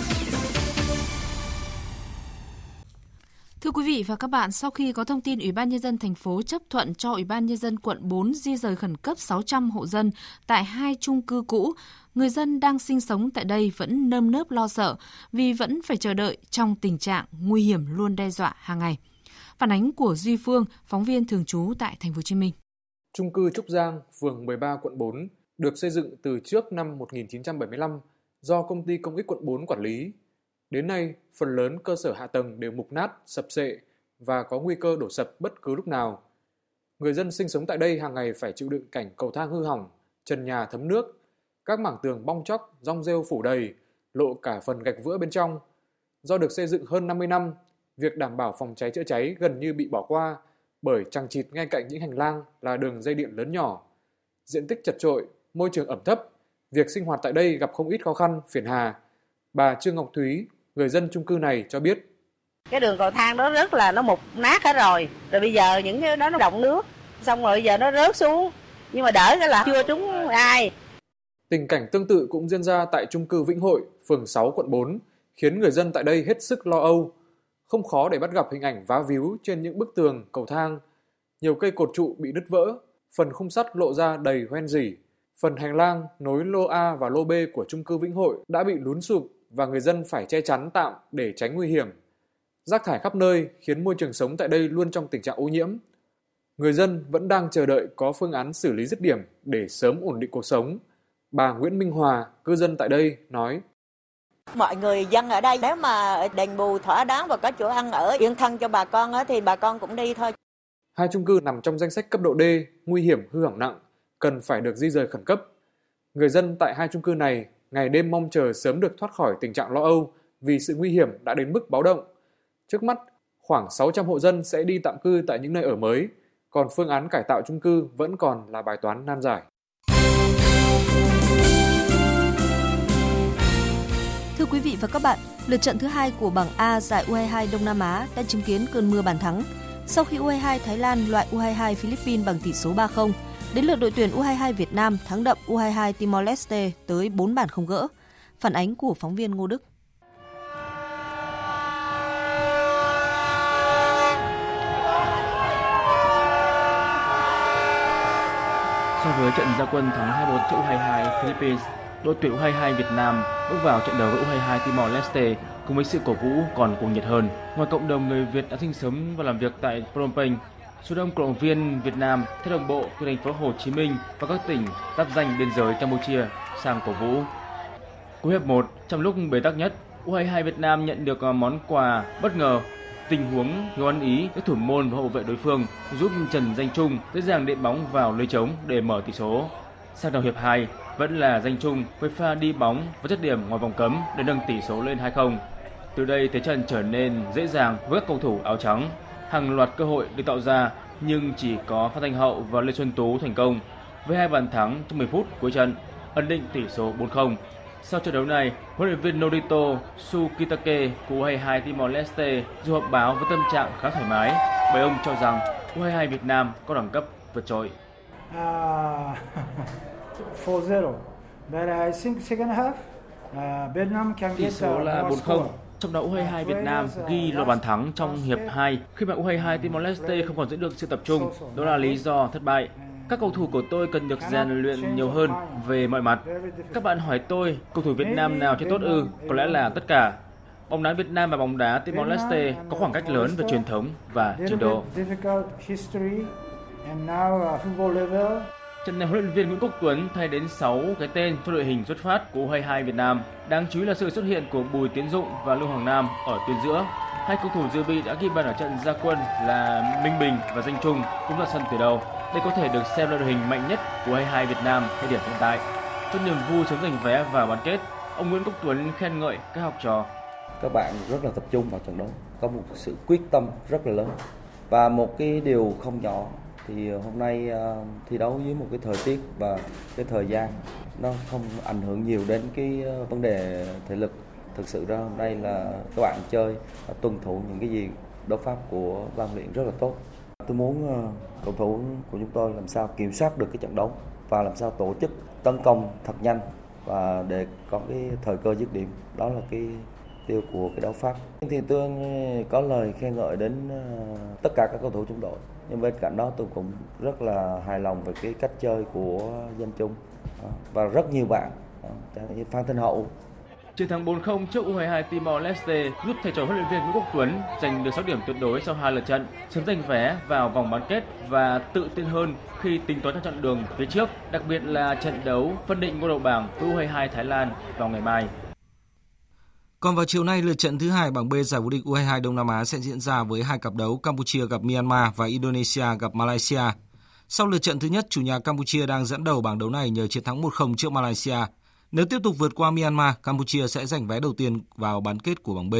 Thưa quý vị và các bạn, sau khi có thông tin Ủy ban nhân dân thành phố chấp thuận cho Ủy ban nhân dân quận 4 di rời khẩn cấp 600 hộ dân tại hai chung cư cũ, người dân đang sinh sống tại đây vẫn nơm nớp lo sợ vì vẫn phải chờ đợi trong tình trạng nguy hiểm luôn đe dọa hàng ngày. Phản ánh của Duy Phương, phóng viên thường trú tại thành phố Hồ Chí Minh. Chung cư Trúc Giang, phường 13 quận 4 được xây dựng từ trước năm 1975 do công ty công ích quận 4 quản lý Đến nay, phần lớn cơ sở hạ tầng đều mục nát, sập sệ và có nguy cơ đổ sập bất cứ lúc nào. Người dân sinh sống tại đây hàng ngày phải chịu đựng cảnh cầu thang hư hỏng, trần nhà thấm nước, các mảng tường bong chóc, rong rêu phủ đầy, lộ cả phần gạch vữa bên trong. Do được xây dựng hơn 50 năm, việc đảm bảo phòng cháy chữa cháy gần như bị bỏ qua bởi chằng chịt ngay cạnh những hành lang là đường dây điện lớn nhỏ. Diện tích chật trội, môi trường ẩm thấp, việc sinh hoạt tại đây gặp không ít khó khăn, phiền hà. Bà Trương Ngọc Thúy, người dân chung cư này cho biết. Cái đường cầu thang đó rất là nó mục nát hết rồi. Rồi bây giờ những cái đó nó động nước, xong rồi giờ nó rớt xuống. Nhưng mà đỡ cái là chưa trúng ai. Tình cảnh tương tự cũng diễn ra tại chung cư Vĩnh Hội, phường 6 quận 4, khiến người dân tại đây hết sức lo âu. Không khó để bắt gặp hình ảnh vá víu trên những bức tường, cầu thang. Nhiều cây cột trụ bị đứt vỡ, phần khung sắt lộ ra đầy hoen rỉ. Phần hành lang nối lô A và lô B của chung cư Vĩnh Hội đã bị lún sụp và người dân phải che chắn tạm để tránh nguy hiểm. Rác thải khắp nơi khiến môi trường sống tại đây luôn trong tình trạng ô nhiễm. Người dân vẫn đang chờ đợi có phương án xử lý dứt điểm để sớm ổn định cuộc sống. Bà Nguyễn Minh Hòa, cư dân tại đây, nói. Mọi người dân ở đây nếu mà đền bù thỏa đáng và có chỗ ăn ở yên thân cho bà con thì bà con cũng đi thôi. Hai chung cư nằm trong danh sách cấp độ D, nguy hiểm hư hỏng nặng, cần phải được di rời khẩn cấp. Người dân tại hai chung cư này ngày đêm mong chờ sớm được thoát khỏi tình trạng lo âu vì sự nguy hiểm đã đến mức báo động. Trước mắt, khoảng 600 hộ dân sẽ đi tạm cư tại những nơi ở mới, còn phương án cải tạo chung cư vẫn còn là bài toán nan giải. Thưa quý vị và các bạn, lượt trận thứ hai của bảng A giải U22 Đông Nam Á đã chứng kiến cơn mưa bàn thắng. Sau khi U22 Thái Lan loại U22 Philippines bằng tỷ số 3-0, đến lượt đội tuyển U22 Việt Nam thắng đậm U22 Timor Leste tới 4 bàn không gỡ. Phản ánh của phóng viên Ngô Đức. So với trận gia quân thắng 2-1 trước U22 Philippines, đội tuyển U22 Việt Nam bước vào trận đấu với U22 Timor Leste cùng với sự cổ vũ còn cuồng nhiệt hơn. Ngoài cộng đồng người Việt đã sinh sống và làm việc tại Phnom Penh, số đông cổ động viên Việt Nam theo đồng bộ từ thành phố Hồ Chí Minh và các tỉnh giáp danh biên giới Campuchia sang cổ vũ. Cuối hiệp 1, trong lúc bế tắc nhất, U22 Việt Nam nhận được à, món quà bất ngờ tình huống thiếu ăn ý các thủ môn và hậu vệ đối phương giúp Trần Danh Trung dễ dàng đệm bóng vào lưới trống để mở tỷ số. Sang đầu hiệp 2, vẫn là Danh Trung với pha đi bóng và chất điểm ngoài vòng cấm để nâng tỷ số lên 2-0. Từ đây thế trận trở nên dễ dàng với các cầu thủ áo trắng. Hàng loạt cơ hội được tạo ra nhưng chỉ có Phan Thanh Hậu và Lê Xuân Tú thành công với hai bàn thắng trong 10 phút cuối trận, ấn định tỷ số 4-0. Sau trận đấu này, huấn luyện viên Norito Sukitake của U22 Timor Leste dù họp báo với tâm trạng khá thoải mái, bởi ông cho rằng U22 Việt Nam có đẳng cấp vượt trội. Uh, 4-0. But I think second half uh, Vietnam can Tỷ số là 4-0. Trong đó U22 Việt Nam ghi lô bàn thắng trong hiệp 2 khi mà U22 Timor Leste không còn giữ được sự tập trung. Đó là lý do thất bại. Các cầu thủ của tôi cần được rèn luyện nhiều hơn về mọi mặt. Các bạn hỏi tôi, cầu thủ Việt Nam nào chơi tốt ư? Có lẽ là tất cả. Bóng đá Việt Nam và bóng đá Timor Leste có khoảng cách lớn về truyền thống và trình độ. Trận này huấn luyện viên Nguyễn Quốc Tuấn thay đến 6 cái tên cho đội hình xuất phát của U22 Việt Nam. Đáng chú ý là sự xuất hiện của Bùi Tiến Dụng và Lưu Hoàng Nam ở tuyến giữa. Hai cầu thủ dự bị đã ghi bàn ở trận gia quân là Minh Bình và Danh Trung cũng là sân từ đầu. Đây có thể được xem là đội hình mạnh nhất của U22 Việt Nam thời điểm hiện tại. Trong niềm vui sớm giành vé vào bán kết, ông Nguyễn Quốc Tuấn khen ngợi các học trò. Các bạn rất là tập trung vào trận đấu, có một sự quyết tâm rất là lớn và một cái điều không nhỏ thì ờ, hôm nay uh, thi đấu với một cái thời tiết và cái thời gian nó không ảnh hưởng nhiều đến cái ờ, vấn đề thể lực. Thực sự ra hôm nay là các bạn chơi tuân thủ những cái gì đấu pháp của ban luyện rất là tốt. Tôi muốn uh, cầu thủ của chúng tôi làm sao kiểm soát được cái trận đấu và làm sao tổ chức tấn công thật nhanh và để có cái thời cơ dứt điểm. Đó là cái tiêu của cái đấu pháp. Thì tôi có lời khen ngợi đến ờ, tất cả các cầu thủ trong đội. Nhưng bên cạnh đó tôi cũng rất là hài lòng về cái cách chơi của dân chung ờ, và rất nhiều bạn ờ, như Phan Thanh Hậu. Chiến thắng 4-0 trước U22 Timor Leste giúp thầy trò huấn luyện viên Nguyễn Quốc Tuấn giành được 6 điểm tuyệt đối sau hai lượt trận, sớm giành vé vào vòng bán kết và tự tin hơn khi tính toán cho chặng đường phía trước, đặc biệt là trận đấu phân định ngôi đầu bảng U22 Thái Lan vào ngày mai. Còn vào chiều nay, lượt trận thứ hai bảng B giải vô địch U22 Đông Nam Á sẽ diễn ra với hai cặp đấu Campuchia gặp Myanmar và Indonesia gặp Malaysia. Sau lượt trận thứ nhất, chủ nhà Campuchia đang dẫn đầu bảng đấu này nhờ chiến thắng 1-0 trước Malaysia. Nếu tiếp tục vượt qua Myanmar, Campuchia sẽ giành vé đầu tiên vào bán kết của bảng B.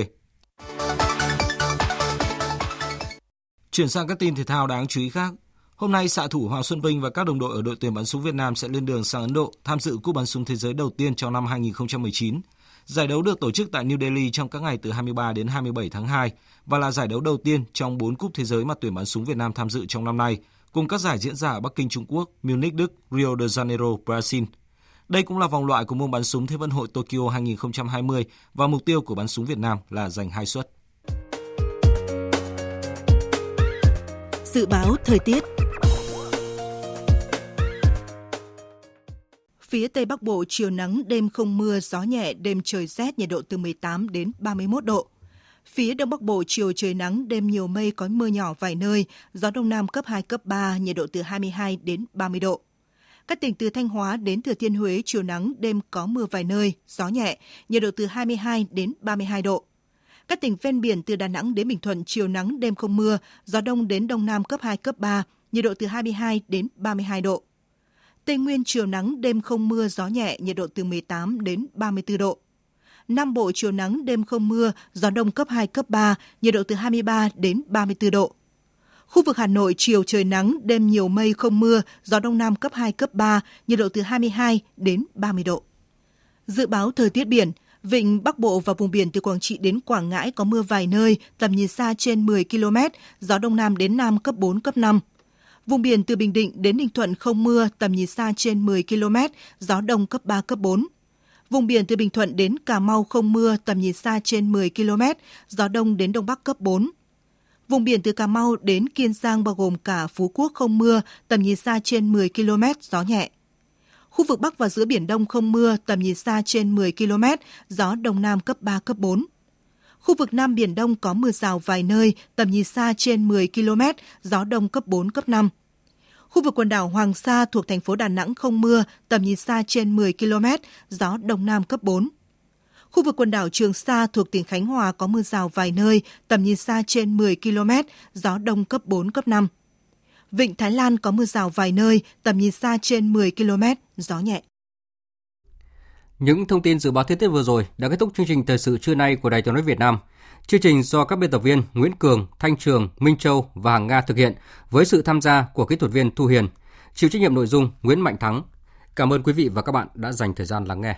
Chuyển sang các tin thể thao đáng chú ý khác. Hôm nay, xạ thủ Hoàng Xuân Vinh và các đồng đội ở đội tuyển bắn súng Việt Nam sẽ lên đường sang Ấn Độ tham dự cúp bắn súng thế giới đầu tiên trong năm 2019. Giải đấu được tổ chức tại New Delhi trong các ngày từ 23 đến 27 tháng 2 và là giải đấu đầu tiên trong 4 cúp thế giới mà tuyển bắn súng Việt Nam tham dự trong năm nay, cùng các giải diễn ra ở Bắc Kinh Trung Quốc, Munich Đức, Rio de Janeiro Brazil. Đây cũng là vòng loại của môn bắn súng Thế vận hội Tokyo 2020 và mục tiêu của bắn súng Việt Nam là giành hai suất. Dự báo thời tiết Phía Tây Bắc Bộ chiều nắng, đêm không mưa, gió nhẹ, đêm trời rét, nhiệt độ từ 18 đến 31 độ. Phía Đông Bắc Bộ chiều trời nắng, đêm nhiều mây có mưa nhỏ vài nơi, gió Đông Nam cấp 2, cấp 3, nhiệt độ từ 22 đến 30 độ. Các tỉnh từ Thanh Hóa đến Thừa Thiên Huế chiều nắng, đêm có mưa vài nơi, gió nhẹ, nhiệt độ từ 22 đến 32 độ. Các tỉnh ven biển từ Đà Nẵng đến Bình Thuận chiều nắng, đêm không mưa, gió đông đến đông nam cấp 2, cấp 3, nhiệt độ từ 22 đến 32 độ. Tây Nguyên chiều nắng, đêm không mưa, gió nhẹ, nhiệt độ từ 18 đến 34 độ. Nam Bộ chiều nắng, đêm không mưa, gió đông cấp 2, cấp 3, nhiệt độ từ 23 đến 34 độ. Khu vực Hà Nội chiều trời nắng, đêm nhiều mây không mưa, gió đông nam cấp 2, cấp 3, nhiệt độ từ 22 đến 30 độ. Dự báo thời tiết biển, Vịnh Bắc Bộ và vùng biển từ Quảng Trị đến Quảng Ngãi có mưa vài nơi, tầm nhìn xa trên 10 km, gió đông nam đến nam cấp 4, cấp 5. Vùng biển từ Bình Định đến Ninh Thuận không mưa, tầm nhìn xa trên 10 km, gió đông cấp 3, cấp 4. Vùng biển từ Bình Thuận đến Cà Mau không mưa, tầm nhìn xa trên 10 km, gió đông đến đông bắc cấp 4. Vùng biển từ Cà Mau đến Kiên Giang bao gồm cả Phú Quốc không mưa, tầm nhìn xa trên 10 km, gió nhẹ. Khu vực Bắc và giữa Biển Đông không mưa, tầm nhìn xa trên 10 km, gió Đông Nam cấp 3, cấp 4. Khu vực Nam Biển Đông có mưa rào vài nơi, tầm nhìn xa trên 10 km, gió Đông cấp 4, cấp 5. Khu vực quần đảo Hoàng Sa thuộc thành phố Đà Nẵng không mưa, tầm nhìn xa trên 10 km, gió Đông Nam cấp 4. Khu vực quần đảo Trường Sa thuộc tỉnh Khánh Hòa có mưa rào vài nơi, tầm nhìn xa trên 10 km, gió đông cấp 4, cấp 5. Vịnh Thái Lan có mưa rào vài nơi, tầm nhìn xa trên 10 km, gió nhẹ. Những thông tin dự báo thời tiết vừa rồi đã kết thúc chương trình thời sự trưa nay của Đài Tiếng nói Việt Nam. Chương trình do các biên tập viên Nguyễn Cường, Thanh Trường, Minh Châu và Hằng Nga thực hiện với sự tham gia của kỹ thuật viên Thu Hiền. Chịu trách nhiệm nội dung Nguyễn Mạnh Thắng. Cảm ơn quý vị và các bạn đã dành thời gian lắng nghe.